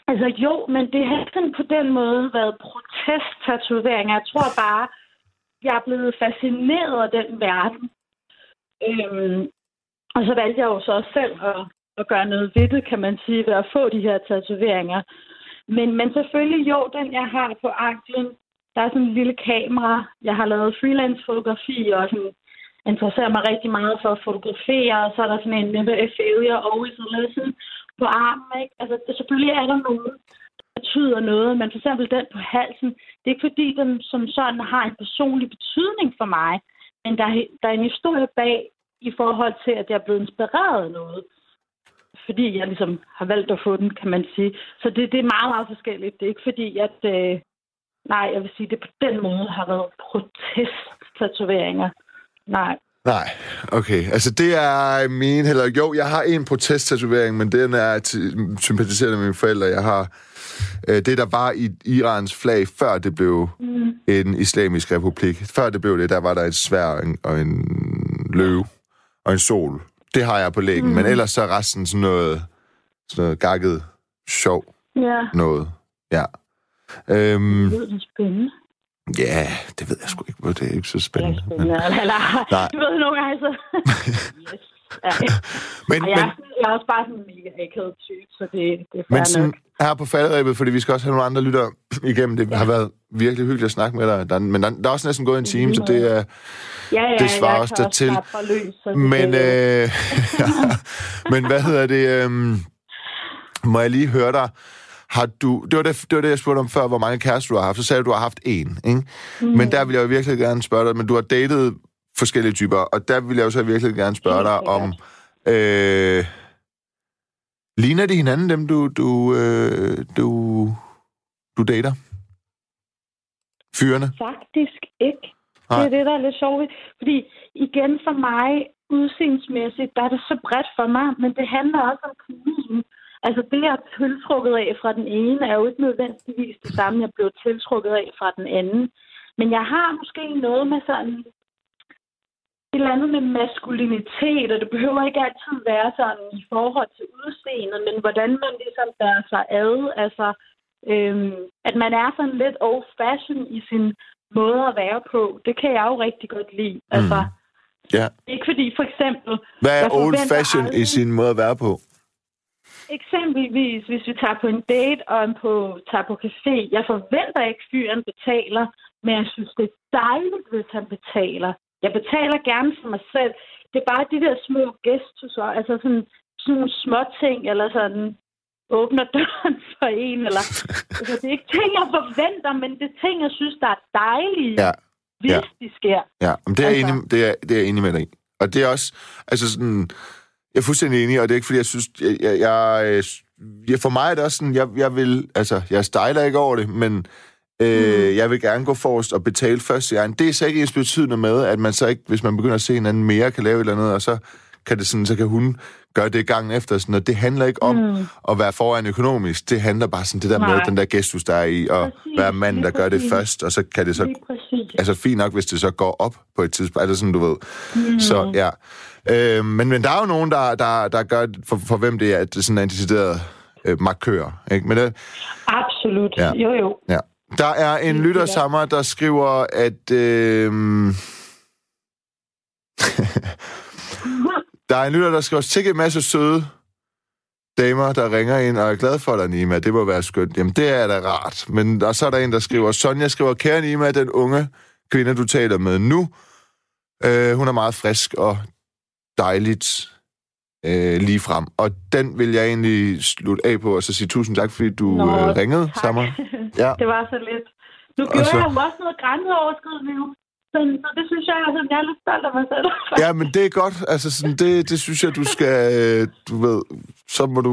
[SPEAKER 3] Altså jo, men det har sådan på den måde været protest-tatoveringer. Jeg tror bare, jeg er blevet fascineret af den verden. Øhm, og så valgte jeg jo så også selv at, at gøre noget ved det, kan man sige, ved at få de her tatoveringer. Men, men selvfølgelig jo, den jeg har på anklen, der er sådan en lille kamera. Jeg har lavet freelance-fotografi og sådan interesserer mig rigtig meget for at fotografere, og så er der sådan en never a failure, always a lesson på armen. Ikke? Altså, det, selvfølgelig er der nogen, der betyder noget, men for eksempel den på halsen, det er ikke fordi, den som sådan har en personlig betydning for mig, men der, der er en historie bag i forhold til, at jeg er blevet inspireret af noget. Fordi jeg ligesom har valgt at få den, kan man sige. Så det, det er meget, meget forskelligt. Det er ikke fordi, at, øh, nej, jeg vil sige, det på den måde har været protest-tatoveringer. Nej.
[SPEAKER 1] Nej, okay. Altså, det er min... Eller, jo, jeg har en protest-tatovering, men den er sympatiseret med mine forældre. Jeg har øh, det, der var i Irans flag, før det blev mm. en islamisk republik. Før det blev det, der var der et svær og en, løve og en sol. Det har jeg på lægen, mm. men ellers så er resten sådan noget, sådan noget gakket sjov
[SPEAKER 3] Ja,
[SPEAKER 1] noget. Ja. Øhm,
[SPEAKER 3] det er spændende.
[SPEAKER 1] ja, det ved jeg sgu ikke, det er ikke så
[SPEAKER 3] Det er
[SPEAKER 1] spændende. Men,
[SPEAKER 3] spændende. Eller,
[SPEAKER 1] Nej.
[SPEAKER 3] du ved nogle gange så... yes. Ja.
[SPEAKER 1] men,
[SPEAKER 3] Og jeg,
[SPEAKER 1] men,
[SPEAKER 3] jeg er også bare sådan en mega akavet type, så det, det er
[SPEAKER 1] men sådan,
[SPEAKER 3] nok.
[SPEAKER 1] her på falderæbet, fordi vi skal også have nogle andre lyttere igennem. Det har været virkelig hyggeligt at snakke med dig. Der, men der, der er også næsten gået en time, så det er...
[SPEAKER 3] Ja, ja,
[SPEAKER 1] det svarer også dertil.
[SPEAKER 3] Også løs, så
[SPEAKER 1] Men,
[SPEAKER 3] det,
[SPEAKER 1] øh, men hvad hedder det? øhm, må jeg lige høre dig? Har du, det, var det, det var det, jeg spurgte om før, hvor mange kærester du har haft. Så sagde du, du har haft en, ikke? Mm. Men der vil jeg jo virkelig gerne spørge dig, men du har datet forskellige typer, og der vil jeg jo så virkelig gerne spørge dig om... Øh, ligner de hinanden, dem du, du, øh, du, du dater? Fyrene?
[SPEAKER 3] Faktisk ikke.
[SPEAKER 1] Nej.
[SPEAKER 3] Det er det, der er lidt sjovt. Fordi igen for mig, udseendsmæssigt, der er det så bredt for mig, men det handler også om kemien. Altså det, jeg er tiltrukket af fra den ene, er jo ikke nødvendigvis det samme, jeg blev tiltrukket af fra den anden. Men jeg har måske noget med sådan et eller andet med maskulinitet, og det behøver ikke altid være sådan i forhold til udseendet, men hvordan man ligesom bærer sig ad. Altså, øhm, at man er sådan lidt old-fashioned i sin måde at være på. Det kan jeg jo rigtig godt lide. Altså,
[SPEAKER 1] Ja.
[SPEAKER 3] ikke fordi for eksempel...
[SPEAKER 1] Hvad er old fashion i
[SPEAKER 3] aldrig-
[SPEAKER 1] sin måde at være på?
[SPEAKER 3] Eksempelvis, hvis vi tager på en date og en på, tager på café. Jeg forventer ikke, at fyren betaler, men jeg synes, det er dejligt, hvis han betaler. Jeg betaler gerne for mig selv. Det er bare de der små gestus, altså sådan, sådan nogle små ting, eller sådan åbner døren for en, eller... altså, det er ikke ting, jeg forventer, men det er ting, jeg synes, der er dejlige,
[SPEAKER 1] Ja.
[SPEAKER 3] hvis
[SPEAKER 1] ja.
[SPEAKER 3] de sker.
[SPEAKER 1] Ja, men det er,
[SPEAKER 3] Altså-
[SPEAKER 1] enig, det, er, det er enig med dig. Og det er også, altså sådan, jeg er fuldstændig enig, og det er ikke, fordi jeg synes, jeg, jeg, jeg, jeg for mig er det også sådan, jeg, jeg vil, altså, jeg stejler ikke over det, men øh, mm. jeg vil gerne gå forrest og betale først i egen. Det er så ikke ens betydende med, at man så ikke, hvis man begynder at se en anden mere, kan lave et eller andet, og så kan det sådan, så kan hun gøre det gangen efter. Sådan, og det handler ikke om mm. at være foran økonomisk. Det handler bare sådan det der med
[SPEAKER 3] Nej.
[SPEAKER 1] den der gestus, der er i, og
[SPEAKER 3] Præcis,
[SPEAKER 1] være manden, der gør det først, og så kan det så altså fint nok, hvis det så går op på et tidspunkt, altså sådan, du ved. Mm. Så ja. Øh, men, men der er jo nogen, der, der, der gør, for, for hvem det er, at det sådan en decideret øh, markør, ikke? Men det,
[SPEAKER 3] Absolut.
[SPEAKER 1] Ja.
[SPEAKER 3] Jo, jo.
[SPEAKER 1] ja. Der er en lytter sammen, der skriver, at... Øh, der er en lytter, der skriver, sikke en masse søde damer, der ringer ind og er glad for dig, Nima. Det må være skønt. Jamen, det er da rart. Men og så er der en, der skriver, Sonja skriver, kære Nima, den unge kvinde, du taler med nu, øh, hun er meget frisk og dejligt øh, lige frem. Og den vil jeg egentlig slutte af på, og så sige tusind tak, fordi du
[SPEAKER 3] Nå,
[SPEAKER 1] øh, ringede
[SPEAKER 3] tak.
[SPEAKER 1] sammen. Ja.
[SPEAKER 3] Det var så lidt. Nu
[SPEAKER 1] Og
[SPEAKER 3] gjorde
[SPEAKER 1] så-
[SPEAKER 3] jeg jo også noget grænseoverskridende jo. Så, så det synes jeg, altså, jeg er lidt stolt af mig selv.
[SPEAKER 1] Ja, men det er godt. Altså, sådan, det, det synes jeg, du skal... øh, Du ved, så må du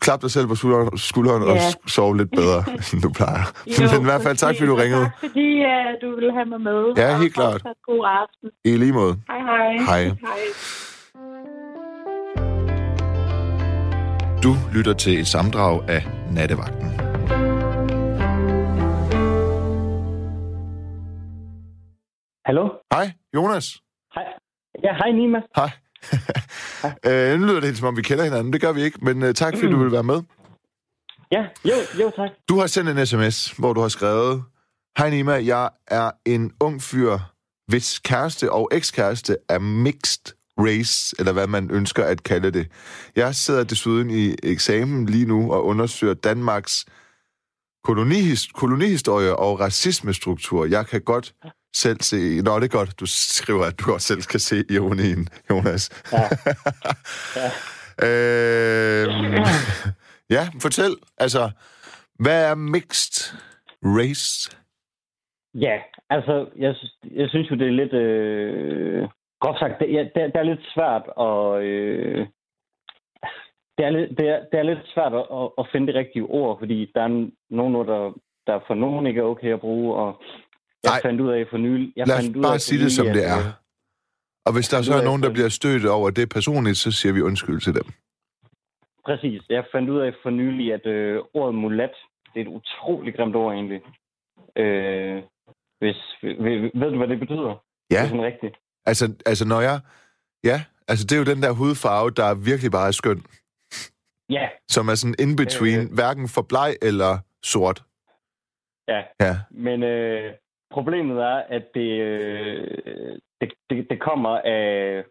[SPEAKER 1] klappe dig selv på skulderen, skulderen og
[SPEAKER 3] Ja.
[SPEAKER 1] s- sove lidt bedre, end du plejer.
[SPEAKER 3] Jo,
[SPEAKER 1] men i hvert fald tak, fordi du.
[SPEAKER 3] Og
[SPEAKER 1] ringede.
[SPEAKER 3] Tak fordi uh, du ville have mig med.
[SPEAKER 1] Ja,
[SPEAKER 3] Og
[SPEAKER 1] helt klart.
[SPEAKER 3] fortsat God aften.
[SPEAKER 1] I lige måde.
[SPEAKER 3] Hej hej.
[SPEAKER 1] Hej.
[SPEAKER 3] hej.
[SPEAKER 1] Du lytter til et samdrag af Nattevagten.
[SPEAKER 4] Hallo?
[SPEAKER 1] Hej, Jonas.
[SPEAKER 4] Hej. Ja, hej Nima.
[SPEAKER 1] Hej. øh, nu lyder det helt, som om vi kender hinanden. Det gør vi ikke, men uh, tak, fordi du vil være med.
[SPEAKER 4] Ja, jo, jo tak.
[SPEAKER 1] Du har sendt en sms, hvor du har skrevet, Hej Nima, jeg er en ung fyr, hvis kæreste og ekskæreste er mixed race, eller hvad man ønsker at kalde det. Jeg sidder desuden i eksamen lige nu og undersøger Danmarks kolonihis- kolonihistorie og racismestruktur. Jeg kan godt selv se... Nå, det er godt, du skriver, at du godt selv kan se ironien, Jonas.
[SPEAKER 4] Ja.
[SPEAKER 1] øhm, ja, fortæl. Altså, hvad er mixed race?
[SPEAKER 4] Ja, altså, jeg, synes- jeg synes jo, det er lidt... Øh, groft sagt, det, ja, det, det er lidt svært at... Øh, det, er lidt, det, er, det er lidt svært at, at, finde det rigtige ord, fordi der er n- nogle ord, der, der for nogen ikke er okay at bruge, og jeg
[SPEAKER 1] Nej.
[SPEAKER 4] fandt ud af for nylig... Jeg
[SPEAKER 1] Lad os
[SPEAKER 4] fandt ud
[SPEAKER 1] bare
[SPEAKER 4] af
[SPEAKER 1] sige det, som det er.
[SPEAKER 4] øh,
[SPEAKER 1] Og hvis der så er nogen, der bliver stødt over det personligt, så siger vi undskyld til dem.
[SPEAKER 4] Præcis. Jeg fandt ud af for nylig, at øh, ordet mulat, det er et utroligt grimt ord egentlig. Øh, hvis, ved, ved du, hvad det betyder? Det er
[SPEAKER 1] Ja,
[SPEAKER 4] sådan rigtigt.
[SPEAKER 1] altså, altså når jeg... Ja, altså det er jo den der hudfarve, der virkelig bare er skøn.
[SPEAKER 4] Ja,
[SPEAKER 1] Som er sådan in between,
[SPEAKER 4] Øh.
[SPEAKER 1] hverken for bleg eller sort.
[SPEAKER 4] ja.
[SPEAKER 1] Ja,
[SPEAKER 4] Men øh, problemet er, at det, øh, det, det, det kommer af...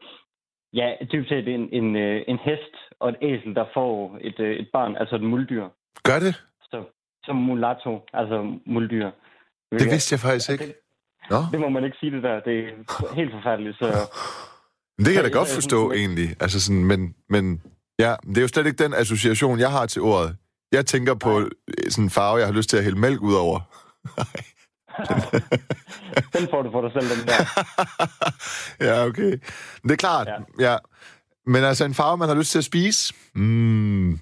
[SPEAKER 4] Ja, dybest set en, en, øh, en hest og et æsel, der får et, øh, et barn, altså et muldyr.
[SPEAKER 1] gør det?
[SPEAKER 4] Så, som mulatto, altså muldyr.
[SPEAKER 1] Det vidste jeg faktisk ikke.
[SPEAKER 4] Det,
[SPEAKER 1] Nå,
[SPEAKER 4] det må man ikke sige det der. Det er helt forfærdeligt. Så
[SPEAKER 1] men det kan jeg da godt forstå egentlig. Altså sådan, men, men ja, det er jo slet ikke den association, jeg har til ordet. Jeg tænker på
[SPEAKER 4] Nej.
[SPEAKER 1] sådan en farve, jeg har lyst til at hælde mælk ud over.
[SPEAKER 4] den får du for dig selv, den der.
[SPEAKER 1] ja, okay. Det er klart, ja.
[SPEAKER 4] Ja.
[SPEAKER 1] Men altså en farve, man har lyst til at spise? Mm.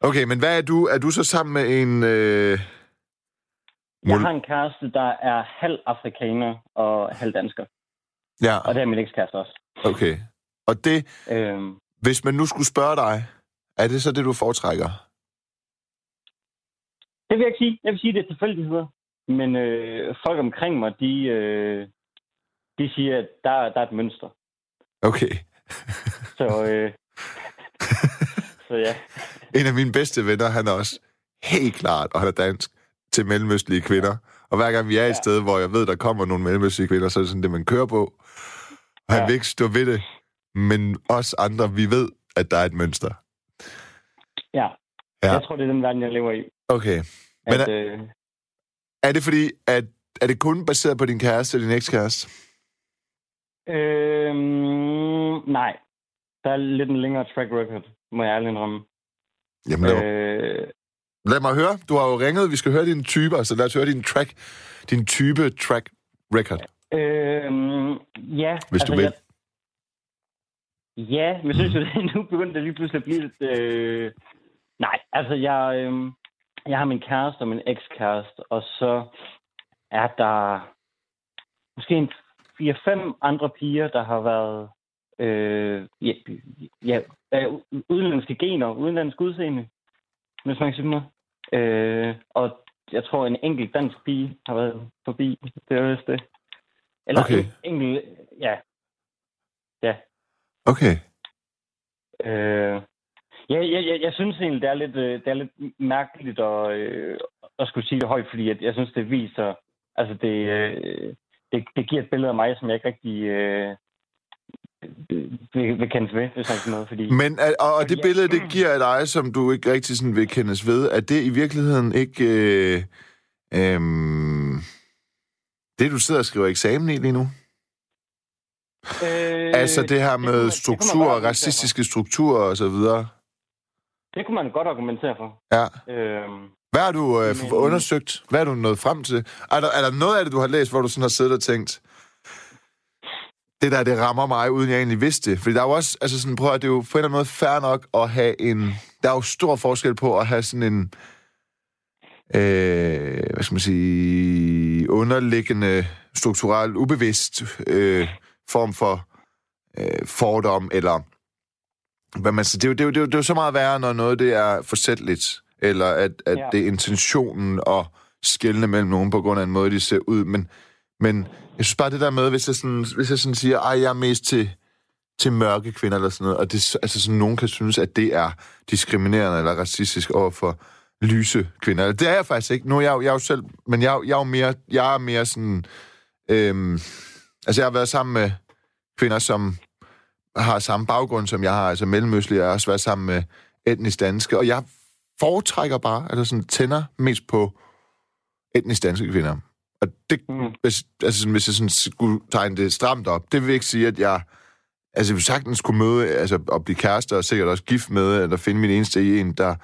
[SPEAKER 1] Okay, men hvad er du? Er du så sammen med en... Øh...
[SPEAKER 4] Jeg har en kæreste, der er halv afrikaner og halv dansker.
[SPEAKER 1] Ja,
[SPEAKER 4] Og det er min ekskæreste også.
[SPEAKER 1] okay. Og det,
[SPEAKER 4] Øhm,
[SPEAKER 1] hvis man nu skulle spørge dig, er det så det, du foretrækker?
[SPEAKER 4] det vil jeg ikke sige. Jeg vil sige, det er tilfældigheder. Men øh, folk omkring mig, de, øh, de siger, at der, der er et mønster.
[SPEAKER 1] Okay.
[SPEAKER 4] Så, øh, så ja.
[SPEAKER 1] En af mine bedste venner, han er også helt klart, og han er dansk, til mellemøstlige kvinder. Og hver gang vi er et
[SPEAKER 4] Ja.
[SPEAKER 1] sted, hvor jeg ved, der kommer nogle mellemøstlige kvinder, så er det sådan det, man kører på. Og han
[SPEAKER 4] Ja.
[SPEAKER 1] vil ikke stå ved det. Men os andre, vi ved, at der er et mønster.
[SPEAKER 4] ja.
[SPEAKER 1] Ja.
[SPEAKER 4] Jeg tror, det er den verden, jeg lever i.
[SPEAKER 1] Okay. Men
[SPEAKER 4] At, øh,
[SPEAKER 1] Er det fordi, at er det kun baseret på din kæreste og din ekskæreste?
[SPEAKER 4] øh, nej. Der er lidt en længere track record, må jeg ærligt indrømme.
[SPEAKER 1] Jamen, lad,
[SPEAKER 4] Øh,
[SPEAKER 1] lad mig høre. Du har jo ringet, vi skal høre dine typer, så lad os høre din track, din type track record.
[SPEAKER 4] øh, ja.
[SPEAKER 1] Hvis du vil.
[SPEAKER 4] Jeg, ja, men synes jo, det nu begynder det lige pludselig at blive lidt... Øh, nej, altså jeg, øh, jeg har min kæreste og min ekskæreste, og så er der måske en fire-fem andre piger, der har været øh, ja, ja, udenlandske gener, udenlandsk udseende, hvis man kan sige det. Øh, og jeg tror, en enkelt dansk pige har været forbi. Det er vist det. Eller
[SPEAKER 1] Okay.
[SPEAKER 4] en enkelt, ja. Ja.
[SPEAKER 1] Okay.
[SPEAKER 4] Øh, ja, jeg, jeg, jeg synes egentlig, det er lidt, øh, det er lidt mærkeligt at, øh, at skulle sige det højt, fordi at jeg synes, det viser, altså det, øh, det, det giver et billede af mig, som jeg ikke rigtig øh, vil, vil kendes ved, hvis man ikke noget, fordi...
[SPEAKER 1] Men, er- og, og det
[SPEAKER 4] Ja.
[SPEAKER 1] billede, det giver af dig, som du ikke rigtig sådan vil kendes ved, er det i virkeligheden ikke... Øh, øh, det, du sidder og skriver eksamen i lige nu?
[SPEAKER 4] Øh,
[SPEAKER 1] Altså det her med
[SPEAKER 4] det
[SPEAKER 1] strukturer,
[SPEAKER 4] argumentere
[SPEAKER 1] racistiske strukturer og så videre.
[SPEAKER 4] Det kunne man godt argumentere for.
[SPEAKER 1] Ja.
[SPEAKER 4] Øhm,
[SPEAKER 1] Hvad har du øh,
[SPEAKER 4] Men-
[SPEAKER 1] undersøgt? Hvad er du nået frem til? Er der, er der noget af det, du har læst, hvor du sådan har siddet og tænkt, det der, det rammer mig, uden jeg egentlig vidste det? Fordi der er jo også, altså sådan, prøv at det er jo på en eller anden måde fair nok at have en... Der er jo stor forskel på at have sådan en... Øh, hvad skal man sige... Underliggende, strukturelt, ubevidst øh, form for øh, fordom, eller... Hvad man, siger. det, er jo, det, er jo, det, er jo, så meget værre, når noget det er forsætligt, eller at, at ja. Det er intentionen at skælne mellem nogen på grund af en måde, de ser ud. Men, men jeg synes bare det der med, hvis jeg sådan, hvis jeg sådan siger, at jeg er mest til, til mørke kvinder eller sådan noget, og det, altså sådan, nogen kan synes, at det er diskriminerende eller racistisk over for lyse kvinder. Det er jeg faktisk ikke. Nu er jeg, jo- jeg er jo selv, men jeg, er jeg er jo mere, jeg er mere sådan, øhm, altså jeg har været sammen med kvinder, som har samme baggrund, som jeg har, altså mellemøstlige, jeg har også været sammen med etnisk danske, og jeg foretrækker bare, altså sådan tænder mest på etnisk danske kvinder. Og det,
[SPEAKER 4] mm,
[SPEAKER 1] hvis, altså sådan, hvis jeg sådan skulle tegne det stramt op, det vil ikke sige, at jeg altså jeg vil sagtens kunne møde, altså at blive kærester og sikkert også gift med, eller finde min eneste i en, der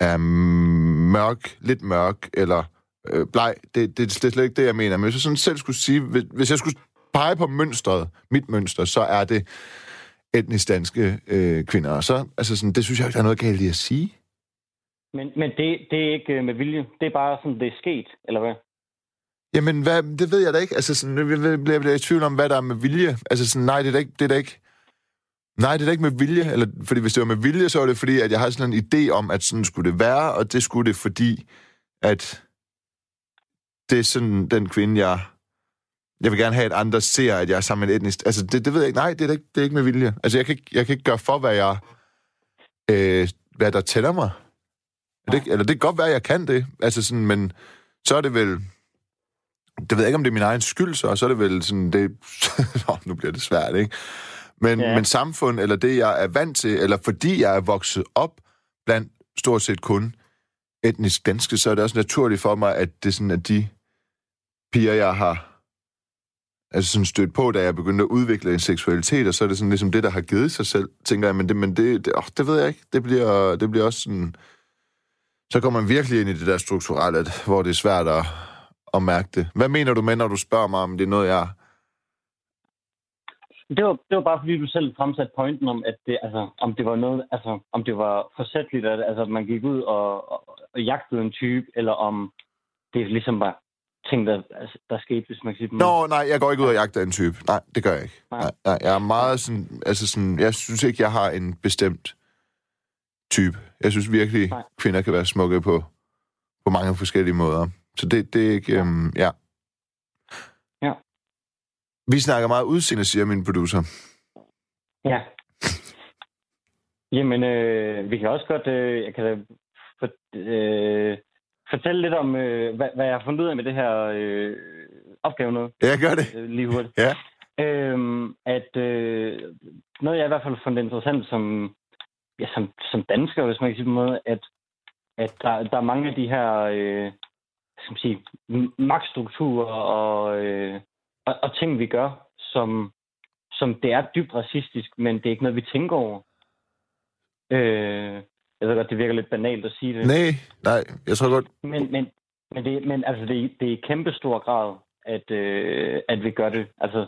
[SPEAKER 1] er mørk, lidt mørk, eller øh, bleg. Det, det, det er slet ikke det, jeg mener. Men hvis jeg sådan selv skulle sige, hvis, hvis jeg skulle pege på mønstret, mit mønster, så er det etnisk danske øh, kvinder. Og så, altså sådan, det synes jeg ikke, der er noget galt i at sige.
[SPEAKER 4] Men, men det, det er ikke øh, med vilje. Det er bare sådan, det er sket, eller hvad?
[SPEAKER 1] Jamen, hvad, det ved jeg da ikke. Altså, sådan, jeg bliver- bliver i tvivl om, hvad der er med vilje. Altså, sådan, nej, det er da ikke... Det er da ikke Nej, det er da ikke med vilje. Eller, fordi hvis det var med vilje, så var det fordi, at jeg har sådan en idé om, at sådan skulle det være, og det skulle det, fordi at det er sådan den kvinde, jeg... Jeg vil gerne have, at andre ser, at jeg er sammen med en etnisk... Altså, det, det ved jeg ikke. Nej, det er, ikke, det er ikke med vilje. Altså, jeg kan, ikke- jeg kan ikke gøre for, hvad jeg... Øh, hvad der tæller mig. Er Det, eller det kan godt være, at jeg kan det. Altså sådan, men så er det vel... Det ved jeg ikke, om det er min egen skyld, så, og så er det vel sådan, det... Nå, nu bliver det svært, ikke? Men, ja. Men samfund, eller det, jeg er vant til, eller fordi jeg er vokset op blandt stort set kun etnisk danske, så er det også naturligt for mig, at det sådan, at de piger, jeg har altså sådan stødt på, da jeg begyndte at udvikle en seksualitet, og så er det sådan ligesom det, der har givet sig selv, tænker jeg, men det, men det, det, åh, det ved jeg ikke. Det bliver, det bliver også sådan... Så kommer man virkelig ind i det der strukturelle, hvor det er svært at, at mærke det. Hvad mener du med, når du spørger mig, om det er noget, jeg...
[SPEAKER 4] Det var, det var bare fordi, du selv fremsatte pointen om, at det, altså, om det var noget, altså, om det var forsætteligt, at altså, man gik ud og, og, og jagtede en type, eller om det ligesom var ting, der, altså, der skete, hvis man kan sige det.
[SPEAKER 1] Nå, nej, jeg går ikke ud og jagter en type. Nej, det gør jeg ikke.
[SPEAKER 4] Nej.
[SPEAKER 1] Nej, nej, jeg er meget sådan... Altså sådan, jeg synes ikke, jeg har en bestemt type. Jeg synes virkelig,
[SPEAKER 4] Nej.
[SPEAKER 1] kvinder kan være smukke på, på mange forskellige måder. Så det, det er ikke...
[SPEAKER 4] Ja.
[SPEAKER 1] Øhm, ja.
[SPEAKER 4] Ja.
[SPEAKER 1] Vi snakker meget udseende, siger min producer.
[SPEAKER 4] Ja. Jamen, øh, vi kan også godt, øh, jeg kan da for, øh, fortælle lidt om, øh, hvad, hvad jeg har fundet ud af med det her øh, opgave noget,
[SPEAKER 1] Ja, jeg gør det.
[SPEAKER 4] øh, lige hurtigt.
[SPEAKER 1] Ja.
[SPEAKER 4] Øhm, at øh, noget, jeg i hvert fald fundet interessant som, ja, som, som dansker, hvis man kan sige på en måde, at, at der, der er mange af de her øh, skal man sige, magtstrukturer og, øh, og, og ting, vi gør, som, som det er dybt racistisk, men det er ikke noget, vi tænker over. Øh, jeg ved godt, det virker lidt banalt at sige det.
[SPEAKER 1] Nej, nej, jeg tror godt...
[SPEAKER 4] Men, men, men, det, men altså, det, det er i kæmpe stor grad, at, øh, at vi gør det. Altså,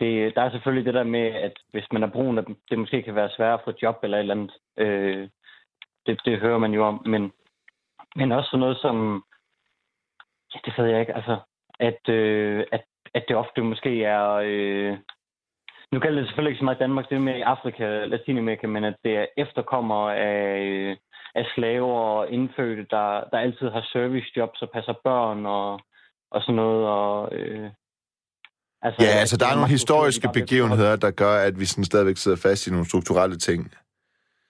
[SPEAKER 4] det, der er selvfølgelig det der med, at hvis man er brun, at det måske kan være sværere at få job eller et eller andet. Øh, det, det hører man jo om. Men, men også sådan noget som... Ja, det ved jeg ikke. Altså, at, øh, at, at det ofte måske er... Øh, nu gælder det selvfølgelig ikke så meget i Danmark, det er med i Afrika, Latinamerika, men at det er efterkommere af, af slaver og indfødte, der, der altid har servicejobs og passer børn og, og sådan noget. Og, øh, altså,
[SPEAKER 1] Ja, altså, der er nogle historiske begivenheder, der gør, at vi sådan stadigvæk sidder fast i nogle strukturelle ting.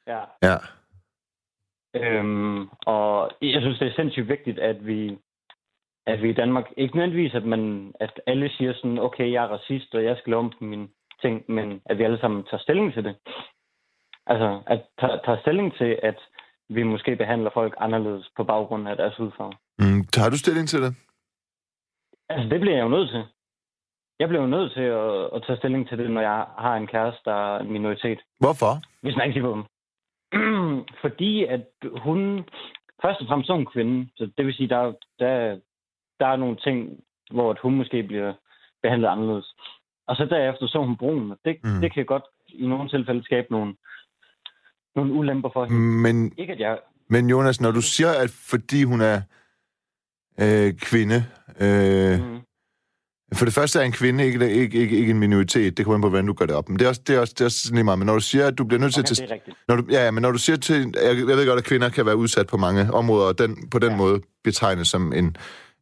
[SPEAKER 4] Ja.
[SPEAKER 1] Ja.
[SPEAKER 4] Øhm, og jeg synes, det er sindssygt vigtigt, at vi, at vi i Danmark, ikke nødvendigvis, at, man, at alle siger sådan, okay, jeg er racist, og jeg skal om på mine ting, men at vi alle sammen tager stilling til det. Altså, at tager, tager stilling til, at vi måske behandler folk anderledes på baggrund af deres hudfarve.
[SPEAKER 1] Mm, har du stilling til det?
[SPEAKER 4] Altså, det bliver jeg jo nødt til. Jeg bliver jo nødt til at, at tage stilling til det, når jeg har en kæreste, der er en minoritet.
[SPEAKER 1] Hvorfor?
[SPEAKER 4] Hvis man ikke på dem. Fordi at hun... Først og fremmest så er hun kvinde. Så det vil sige, der, der, der er nogle ting, hvor at hun måske bliver behandlet anderledes. Og så derefter så hun brun. Det,
[SPEAKER 1] Mm.
[SPEAKER 4] det kan godt i nogle tilfælde skabe nogle, nogle ulemper for hende.
[SPEAKER 1] Men,
[SPEAKER 4] Ikke at jeg...
[SPEAKER 1] men Jonas, når du siger, at fordi hun er øh, kvinde, øh,
[SPEAKER 4] Mm,
[SPEAKER 1] For det første er en kvinde ikke, ikke, ikke, ikke en minoritet. Det kommer an på, hvordan du gør det op. Men det er også, det er også, det er også lige meget. Men når du siger, at du bliver nødt til
[SPEAKER 4] okay,
[SPEAKER 1] at...
[SPEAKER 4] er rigtigt.
[SPEAKER 1] Når du, ja, ja, men når du siger til... Jeg, jeg ved godt, at kvinder kan være udsat på mange områder, og den, på den. Ja. måde betegnes som en,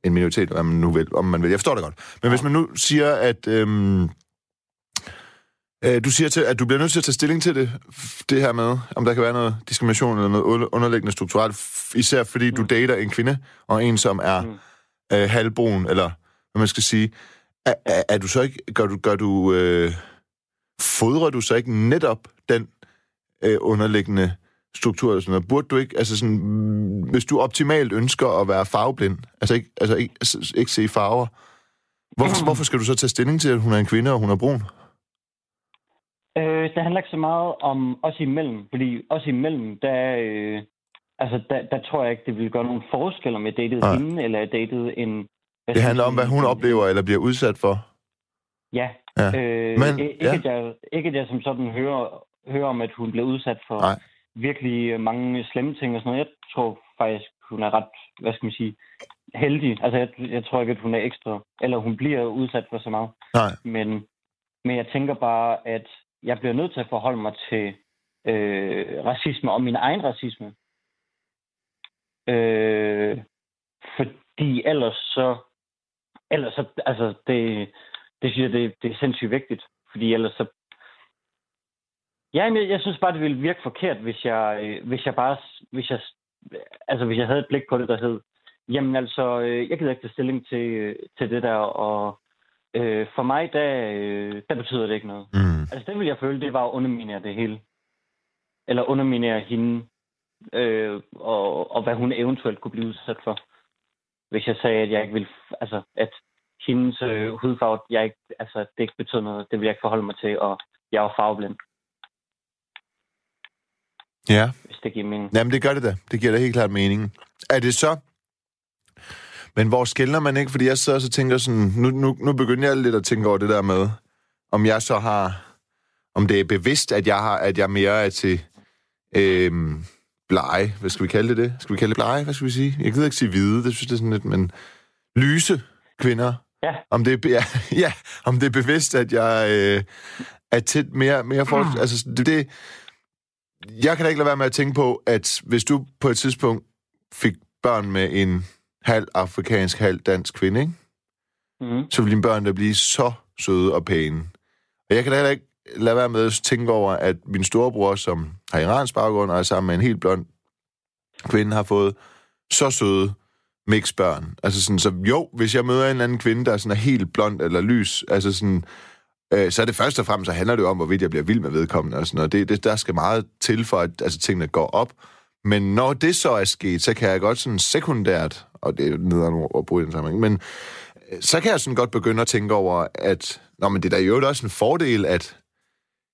[SPEAKER 1] en minoritet, om man nu vil. Om man vil. Jeg forstår det godt. Men ja. hvis man nu siger, at... Øhm, øh, du siger til, at du bliver nødt til at tage stilling til det, det her med, om der kan være noget diskrimination eller noget under- underliggende strukturelt, især fordi mm. du dater en kvinde, og en, som er. Mm. øh, halvbrun, eller hvad man skal sige. Er, er, er du så ikke... Gør du... Gør du øh, fodrer du så ikke netop den øh, underliggende struktur eller sådan noget? Burde du ikke, altså sådan, mm, hvis du optimalt ønsker at være farveblind, altså ikke, altså ikke, altså ikke se farver, hvorfor, hvorfor skal du så tage stilling til, at hun er en kvinde, og hun er brun?
[SPEAKER 4] Øh, det handler ikke så meget om os imellem, fordi os imellem, der, øh, altså, der, der tror jeg ikke, det ville gøre nogen forskel, om jeg datede
[SPEAKER 1] Nej.
[SPEAKER 4] hende, eller jeg datede en...
[SPEAKER 1] Det handler om, hvad hun oplever eller bliver udsat for.
[SPEAKER 4] Ja.
[SPEAKER 1] Ja.
[SPEAKER 4] Øh,
[SPEAKER 1] Men-
[SPEAKER 4] ikke,
[SPEAKER 1] ja.
[SPEAKER 4] at jeg, ikke at jeg som sådan hører, hører om, at hun blev udsat for
[SPEAKER 1] Nej.
[SPEAKER 4] Virkelig mange slemme ting og sådan noget. Jeg tror faktisk, hun er ret, hvad skal man sige, heldig. Altså, jeg, jeg tror ikke, at hun er ekstra, eller hun bliver udsat for så meget.
[SPEAKER 1] Nej.
[SPEAKER 4] Men, men jeg tænker bare, at jeg bliver nødt til at forholde mig til øh, racisme og min egen racisme. Øh, fordi ellers så, ellers så, altså det, det synes jeg, det, det er sindssygt vigtigt. Fordi ellers så, ja, jeg, jeg synes bare, det ville virke forkert, hvis jeg, øh, hvis jeg bare, hvis jeg, altså hvis jeg havde et blik på det, der hed, jamen altså, øh, jeg gider ikke tage stilling til, øh, til det der, og øh, for mig, der, øh, der betyder det ikke noget.
[SPEAKER 1] Mm.
[SPEAKER 4] Altså det vil jeg føle, det var at underminere det hele. Eller underminere hende, øh, og, og hvad hun eventuelt kunne blive udsat for. Hvis jeg sagde, at jeg ikke vil, altså at hendes øh, hudfarve, jeg ikke, altså det ikke betød noget, det vil jeg ikke forholde mig til, og jeg var farveblind,
[SPEAKER 1] Ja.
[SPEAKER 4] hvis det giver mening.
[SPEAKER 1] Jamen, det gør det da. Det giver da helt klart mening. Er det så... Men hvor skældner man ikke? Fordi jeg sidder og så tænker sådan... Nu, nu, nu begynder jeg lidt at tænke over det der med, om jeg så har... Om det er bevidst, at jeg har, at jeg mere er til øhm, blege. Hvad skal vi kalde det det? Skal vi kalde det blege? Hvad skal vi sige? Jeg gider ikke sige hvide, det synes jeg sådan lidt, men lyse kvinder.
[SPEAKER 4] Ja.
[SPEAKER 1] Om det er, ja, ja, om det er bevidst, at jeg øh, er tæt mere, mere for...
[SPEAKER 4] Mm.
[SPEAKER 1] Altså, det, det, jeg kan da ikke lade være med at tænke på, at hvis du på et tidspunkt fik børn med en halv afrikansk, halv dansk kvinde, ikke?
[SPEAKER 4] Mm-hmm.
[SPEAKER 1] så ville dine børn da blive så søde og pæne. Og jeg kan da heller ikke lade være med at tænke over, at min storebror, som har iransk baggrund og er sammen med en helt blond kvinde, har fået så søde mixbørn. Altså sådan, så jo, hvis jeg møder en eller anden kvinde, der er sådan er helt blond eller lys, altså sådan, øh, så er det først og fremmest, så handler det jo om, hvorvidt jeg bliver vild med vedkommende og sådan noget. Det, det, der skal meget til for, at altså, tingene går op. Men når det så er sket, så kan jeg godt sådan sekundært, og det er nederen at bruge i den sammenhæng, men øh, så kan jeg sådan godt begynde at tænke over, at nå, men det er da jo også en fordel, at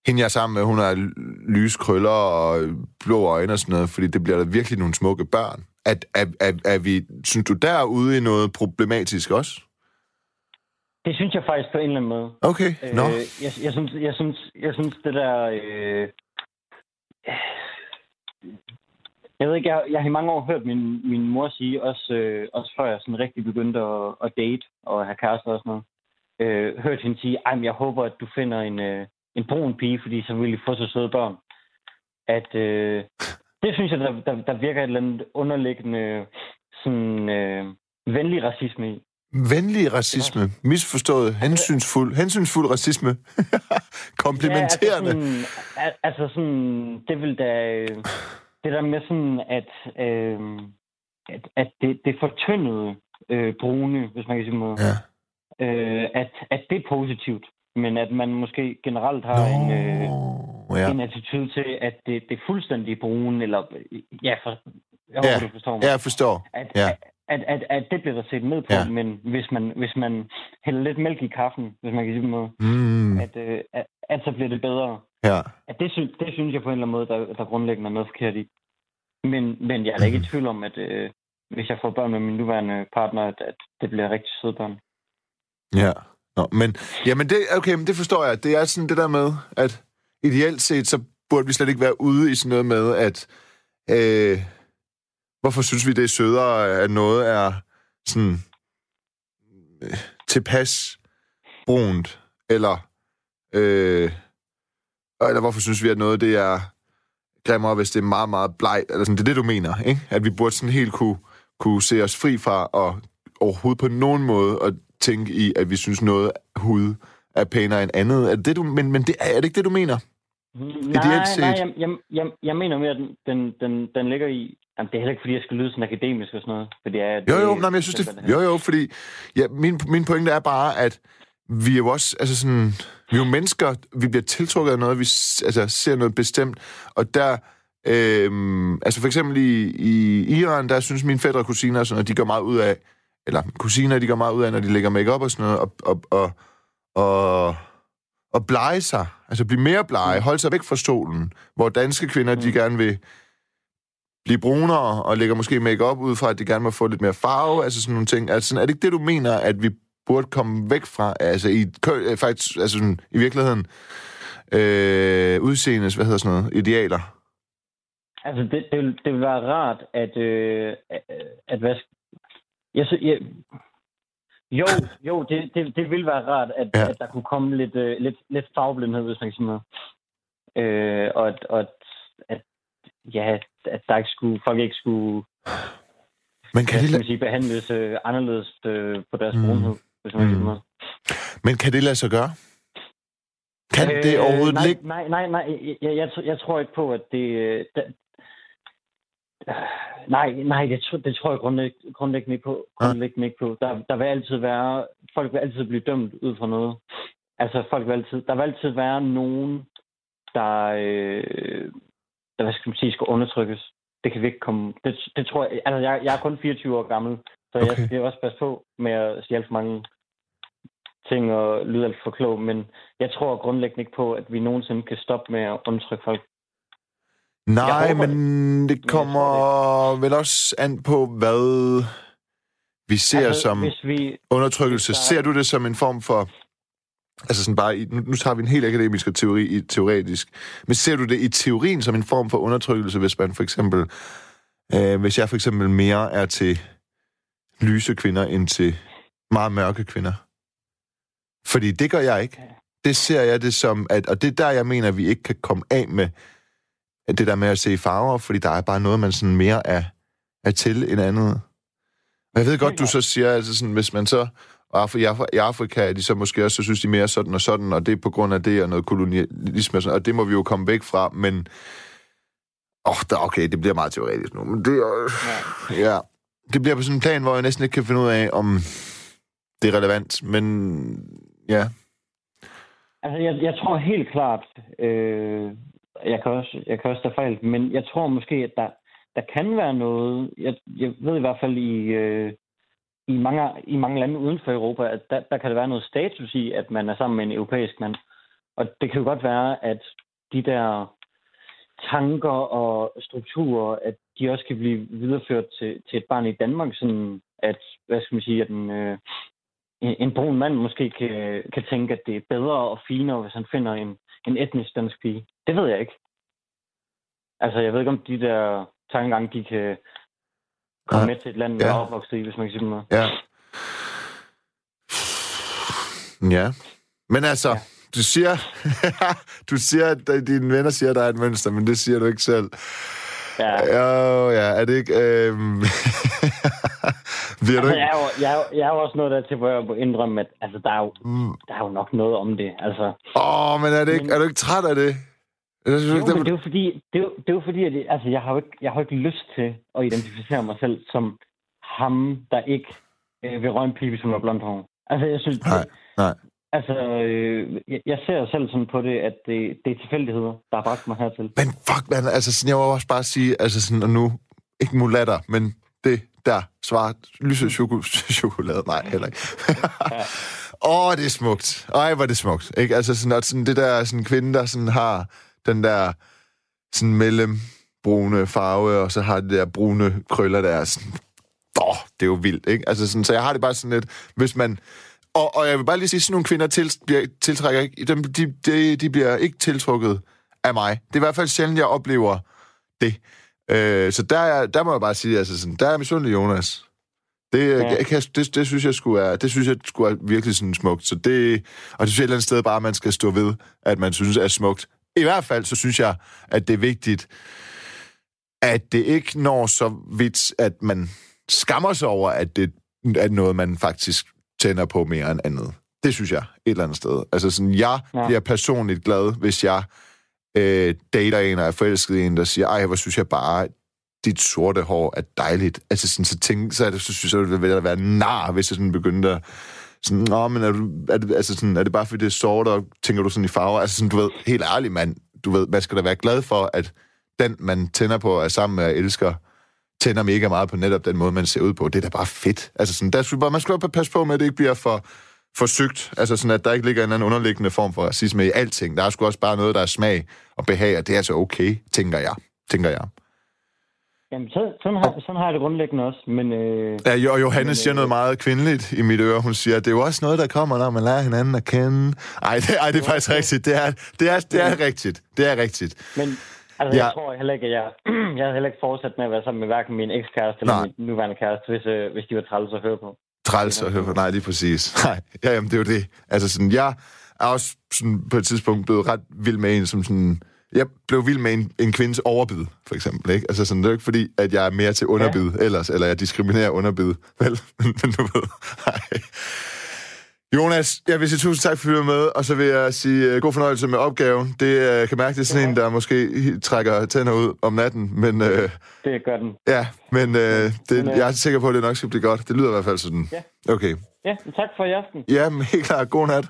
[SPEAKER 1] hende jeg er sammen med, hun har lyse krøller og blå øjne og sådan noget, fordi det bliver da virkelig nogle smukke børn. At, er, er, er vi, synes du derude i noget problematisk også?
[SPEAKER 4] Det synes jeg faktisk på en eller anden måde.
[SPEAKER 1] Okay.
[SPEAKER 4] Øh, jeg, jeg, synes, jeg, synes, jeg synes, det der... Øh, jeg ved ikke, jeg, jeg har i mange år hørt min, min mor sige, også, øh, også før jeg sådan rigtig begyndte at, at date og have kærester og sådan noget, øh, hørt hende sige, men jeg håber, at du finder en, øh, en brun pige, fordi så vil I få så søde børn. At øh, det synes jeg, der, der, der virker et eller andet underliggende sådan, øh, venlig racisme i.
[SPEAKER 1] Venlig racisme, misforstået, hensynsfuld, hensynsfuld racisme, komplementerende.
[SPEAKER 4] Ja, altså sådan, al- altså sådan, det vil da, det der med sådan, at, øh, at, at det, det fortyndede øh, brune, hvis man kan sige noget,
[SPEAKER 1] Ja.
[SPEAKER 4] øh, at, at det er positivt, men at man måske generelt har en, øh,
[SPEAKER 1] Nå, ja.
[SPEAKER 4] en attitude til, at det, det er fuldstændig brune, eller ja, for, jeg håber,
[SPEAKER 1] Ja,
[SPEAKER 4] du forstår mig.
[SPEAKER 1] Ja, jeg forstår.
[SPEAKER 4] At,
[SPEAKER 1] Ja.
[SPEAKER 4] at, at, at det bliver der set ned på,
[SPEAKER 1] Ja.
[SPEAKER 4] men hvis man, hvis man hælder lidt mælk i kaffen, hvis man kan sige noget,
[SPEAKER 1] Mm,
[SPEAKER 4] at, øh, at, at så bliver det bedre.
[SPEAKER 1] ja.
[SPEAKER 4] At det, synes, det synes jeg på en eller anden måde, der, der grundlæggende er noget forkert i. Men, men jeg er da ikke i tvivl om, at øh, hvis jeg får børn med min nuværende partner, at, at det bliver rigtig søde børn.
[SPEAKER 1] Ja. Nå, men, jamen det, okay, men det forstår jeg. Det er sådan det der med, at ideelt set, så burde vi slet ikke være ude i sådan noget med, at øh, hvorfor synes vi, det er sødere, at noget er sådan øh, tilpas brunt, eller øh, eller hvorfor synes vi, at noget det er grimmere, hvis det er meget, meget blegt, eller sådan, det er det, du mener, ikke? At vi burde sådan helt kunne, kunne se os fri fra og overhovedet på nogen måde at tænke i, at vi synes noget hud er pænere end andet. Er det det, du, men, men det, er det ikke det, du mener?
[SPEAKER 4] Nej, nej, jeg, jeg, jeg, jeg mener mere, at den, den, den, den ligger i... Jamen, det er heller ikke, fordi jeg skal lyde sådan akademisk og sådan noget. For det er,
[SPEAKER 1] Jo, jo,
[SPEAKER 4] det,
[SPEAKER 1] nej, men jeg synes det... Jo, jo, fordi... Ja, min, min pointe er bare, at vi er jo også... Altså sådan... Vi er jo mennesker, vi bliver tiltrukket af noget, vi altså, ser noget bestemt, og der... Øhm, altså for eksempel i, i Iran, der synes mine fædre og kusiner, og sådan noget, de gør meget ud af, eller kusiner, de gør meget ud af, når de lægger makeup og sådan noget, og, og, og, og, og blege sig, altså blive mere blege, holde sig væk fra stolen, hvor danske kvinder, de gerne vil blive brunere, og lægger måske makeup ud fra, at de gerne må få lidt mere farve, altså sådan nogle ting. Altså, er det ikke det, du mener, at vi burde komme væk fra, altså i, øh, faktisk, altså sådan, i virkeligheden, øh, udseendes, hvad hedder sådan noget, idealer?
[SPEAKER 4] Altså, det, det, vil, det vil være rart, at, øh, at, hvad, jeg, jeg, jo, jo, det, det, det vil være rart, at,
[SPEAKER 1] ja.
[SPEAKER 4] at der kunne komme lidt, øh, lidt, lidt farveblindhed, hvis man kan sige noget. Øh, og at, og at, at, ja, at der ikke skulle, folk ikke skulle
[SPEAKER 1] Men kan,
[SPEAKER 4] hvad
[SPEAKER 1] det, la-
[SPEAKER 4] sige, behandles øh, anderledes øh, på deres
[SPEAKER 1] Mm.
[SPEAKER 4] brunhed, hvis man
[SPEAKER 1] Mm. men kan det lade sig gøre? Kan øh, det overhovedet
[SPEAKER 4] nej,
[SPEAKER 1] ligge?
[SPEAKER 4] Nej, nej, nej. Jeg, jeg, jeg, tror- jeg ikke på, at det... øh, Da, nej, nej, det, det tror jeg grundlæg, grundlæggende ikke på. Grundlæggende ikke på. Der, der vil altid være... Folk vil altid blive dømt ud fra noget. Altså, folk vil altid... Der vil altid være nogen, der... Øh, der, hvad skal man sige, skal undertrykkes. Det kan vi ikke komme... Det, det tror jeg... Altså, jeg, jeg er kun 24 år gammel, så okay. Jeg skal også passe på med at sige alt for mange ting og lyde alt for klog, men jeg tror grundlæggende ikke på, at vi nogensinde kan stoppe med at undertrykke folk.
[SPEAKER 1] Nej,
[SPEAKER 4] håber
[SPEAKER 1] men det kommer vel også an på, hvad vi ser altså, som
[SPEAKER 4] vi...
[SPEAKER 1] undertrykkelse.
[SPEAKER 4] der er-
[SPEAKER 1] Ser du det som en form for... Altså sådan bare, i, nu, nu tager vi en helt akademisk og teori, i, teoretisk. Men ser du det i teorien som en form for undertrykkelse, hvis man for eksempel... Øh, hvis jeg for eksempel mere er til lyse kvinder end til meget mørke kvinder? Fordi det gør jeg ikke. Det ser jeg det som, at, og det er der, jeg mener, at vi ikke kan komme af med det der med at se farver, fordi der er bare noget, man sådan mere er, er til end andet. Og jeg ved godt, du så siger, altså sådan, hvis man så, og Af- i Af- i Afrika er de så måske også, så synes de mere sådan og sådan, og det er på grund af det og noget kolonialisme og sådan, og det må vi jo komme væk fra, men åh, oh, okay, det bliver meget teoretisk nu, men det er,
[SPEAKER 4] Ja.
[SPEAKER 1] ja, det bliver på sådan en plan, hvor jeg næsten ikke kan finde ud af, om det er relevant, men ja,
[SPEAKER 4] Altså, jeg, jeg tror helt klart, øh, jeg, kan også, jeg kan også tage fejl, men jeg tror måske, at der, der kan være noget, jeg, jeg ved i hvert fald i, øh, i, mange, i mange lande uden for Europa, at der, der kan der være noget status i, at man er sammen med en europæisk mand. Og det kan jo godt være, at de der tanker og strukturer, at de også kan blive videreført til, til et barn i Danmark, sådan at, hvad skal man sige, at en, øh, en brun mand måske kan, kan tænke, at det er bedre og finere, hvis han finder en, en etnisk dansk pige. Det ved jeg ikke. Altså, jeg ved ikke, om de der tankegange, de kan komme
[SPEAKER 1] Nej.
[SPEAKER 4] med til et land,
[SPEAKER 1] Ja.
[SPEAKER 4] der er opvokset i, hvis man kan sige noget.
[SPEAKER 1] Ja. Ja. Men altså, ja.
[SPEAKER 4] Ja.
[SPEAKER 1] du siger, du siger, at dine venner siger, at der er et mønster, men det siger du ikke selv.
[SPEAKER 4] Ja.
[SPEAKER 1] Jo, ja, er det ikke... Øhm... Bliver du
[SPEAKER 4] Altså,
[SPEAKER 1] ikke...
[SPEAKER 4] jeg, er jo, jeg, er jo, jeg er jo også noget der til, hvor jeg må indrømme, at altså, der, er jo,
[SPEAKER 1] Mm.
[SPEAKER 4] der er jo nok noget om det. Altså,
[SPEAKER 1] Åh, men er, det ikke,
[SPEAKER 4] Men-
[SPEAKER 1] er du ikke træt af det? Jeg synes,
[SPEAKER 4] jo,
[SPEAKER 1] ikke,
[SPEAKER 4] men det er jo fordi, det er jo, det er fordi at det, altså, jeg, har jo ikke, jeg har ikke lyst til at identificere mig selv som ham, der ikke øh, vil røge en pige, hvis hun har blondt hår. Altså, jeg synes,
[SPEAKER 1] Nej, nej.
[SPEAKER 4] Altså, øh, jeg, jeg ser selv sådan på det, at det, det er tilfældigheder, der har bragt mig hertil.
[SPEAKER 1] Men fuck, man, altså sådan, jeg vil også bare sige, altså sådan, og nu, ikke mulatter, men det der, svart, lyse choko- chokolade, nej, heller ikke. Åh, oh, det er smukt. Ej, hvor er det smukt. Ikke? Altså sådan, og sådan det der sådan kvinde, der sådan har den der sådan mellembrune farve, og så har det der brune krøller, der er sådan, åh, det er jo vildt, ikke? Altså sådan, så jeg har det bare sådan lidt, hvis man, og, og jeg vil bare lige sige, sådan nogle kvinder til, bliver, tiltrækker ikke, dem, de, de, de bliver ikke tiltrukket af mig. Det er i hvert fald sjældent, jeg oplever det. Øh, så der, er, der må jeg bare sige, altså sådan, der er misundelig Jonas. Det, ja. Jeg, kan, det, det, synes jeg skulle er, det synes jeg skulle er virkelig sådan smukt. Så det, og det synes jeg et eller andet sted bare, man skal stå ved, at man synes er smukt. I hvert fald, så synes jeg, at det er vigtigt, at det ikke når så vidt, at man skammer sig over, at det er noget, man faktisk tænder på mere end andet. Det synes jeg et eller andet sted. Altså sådan, jeg ja. Bliver personligt glad, hvis jeg øh, dater en og er forelsket i en, der siger, ej, hvor synes jeg bare, dit sorte hår er dejligt. Altså sådan, så, tænk, så, er det, så synes jeg, det ville være nar, hvis jeg sådan begyndte at sådan, Nå, men er, du, er, det, altså sådan, er det bare fordi det er sort, og tænker du sådan i farver? Altså sådan, du ved, helt ærligt, mand, du ved, man skal da være glad for, at den, man tænder på, er sammen med og elsker, tænder mega meget på netop den måde, man ser ud på. Det er da bare fedt. Altså sådan, der skal bare, man skal bare passe på med, at det ikke bliver for forsøgt. Altså sådan, at der ikke ligger en anden underliggende form for racisme i alting. Der er sgu også bare noget, der er smag og behag, og det er altså okay, tænker jeg. Tænker jeg.
[SPEAKER 4] Jamen, så, sådan, har, sådan har jeg det grundlæggende også, men... Øh,
[SPEAKER 1] Ja, jo, og Johanne
[SPEAKER 4] Men,
[SPEAKER 1] siger
[SPEAKER 4] øh,
[SPEAKER 1] noget meget kvindeligt i mit øre. Hun siger, at det er jo også noget, der kommer, når man lærer hinanden at kende. Ej, det, ej, det er faktisk rigtigt. Det er, det, er, det er rigtigt. Det er rigtigt.
[SPEAKER 4] men, Altså,
[SPEAKER 1] Ja.
[SPEAKER 4] jeg tror heller ikke, at jeg, jeg havde heller ikke fortsat med at være sammen med hverken min ekskæreste eller
[SPEAKER 1] Nej.
[SPEAKER 4] min nuværende kæreste, hvis, øh, hvis de var træls at høre på.
[SPEAKER 1] træls at høre på. Nej, lige præcis. Nej, ja, jamen, det er jo det. Altså sådan, jeg er også sådan, på et tidspunkt blevet ret vild med en, som sådan... Jeg blev vild med en, en kvindes overbid, for eksempel. Ikke? Altså sådan, det er jo ikke fordi, at jeg er mere til underbid ja. ellers, eller jeg diskriminerer underbid. Vel, men, du ved. Nej. Jonas, jeg vil sige tusind tak for at med, og så vil jeg sige uh, god fornøjelse med opgaven. Det uh, kan mærke, det er sådan en, der måske trækker tænder ud om natten, men uh,
[SPEAKER 4] Det gør den.
[SPEAKER 1] ja, men uh, det,
[SPEAKER 4] Men, øh,
[SPEAKER 1] jeg er sikker på, at det nok skal blive godt. Det lyder i hvert fald sådan.
[SPEAKER 4] Ja.
[SPEAKER 1] Okay.
[SPEAKER 4] Ja, tak for i aften.
[SPEAKER 1] Ja, men helt klart. God nat.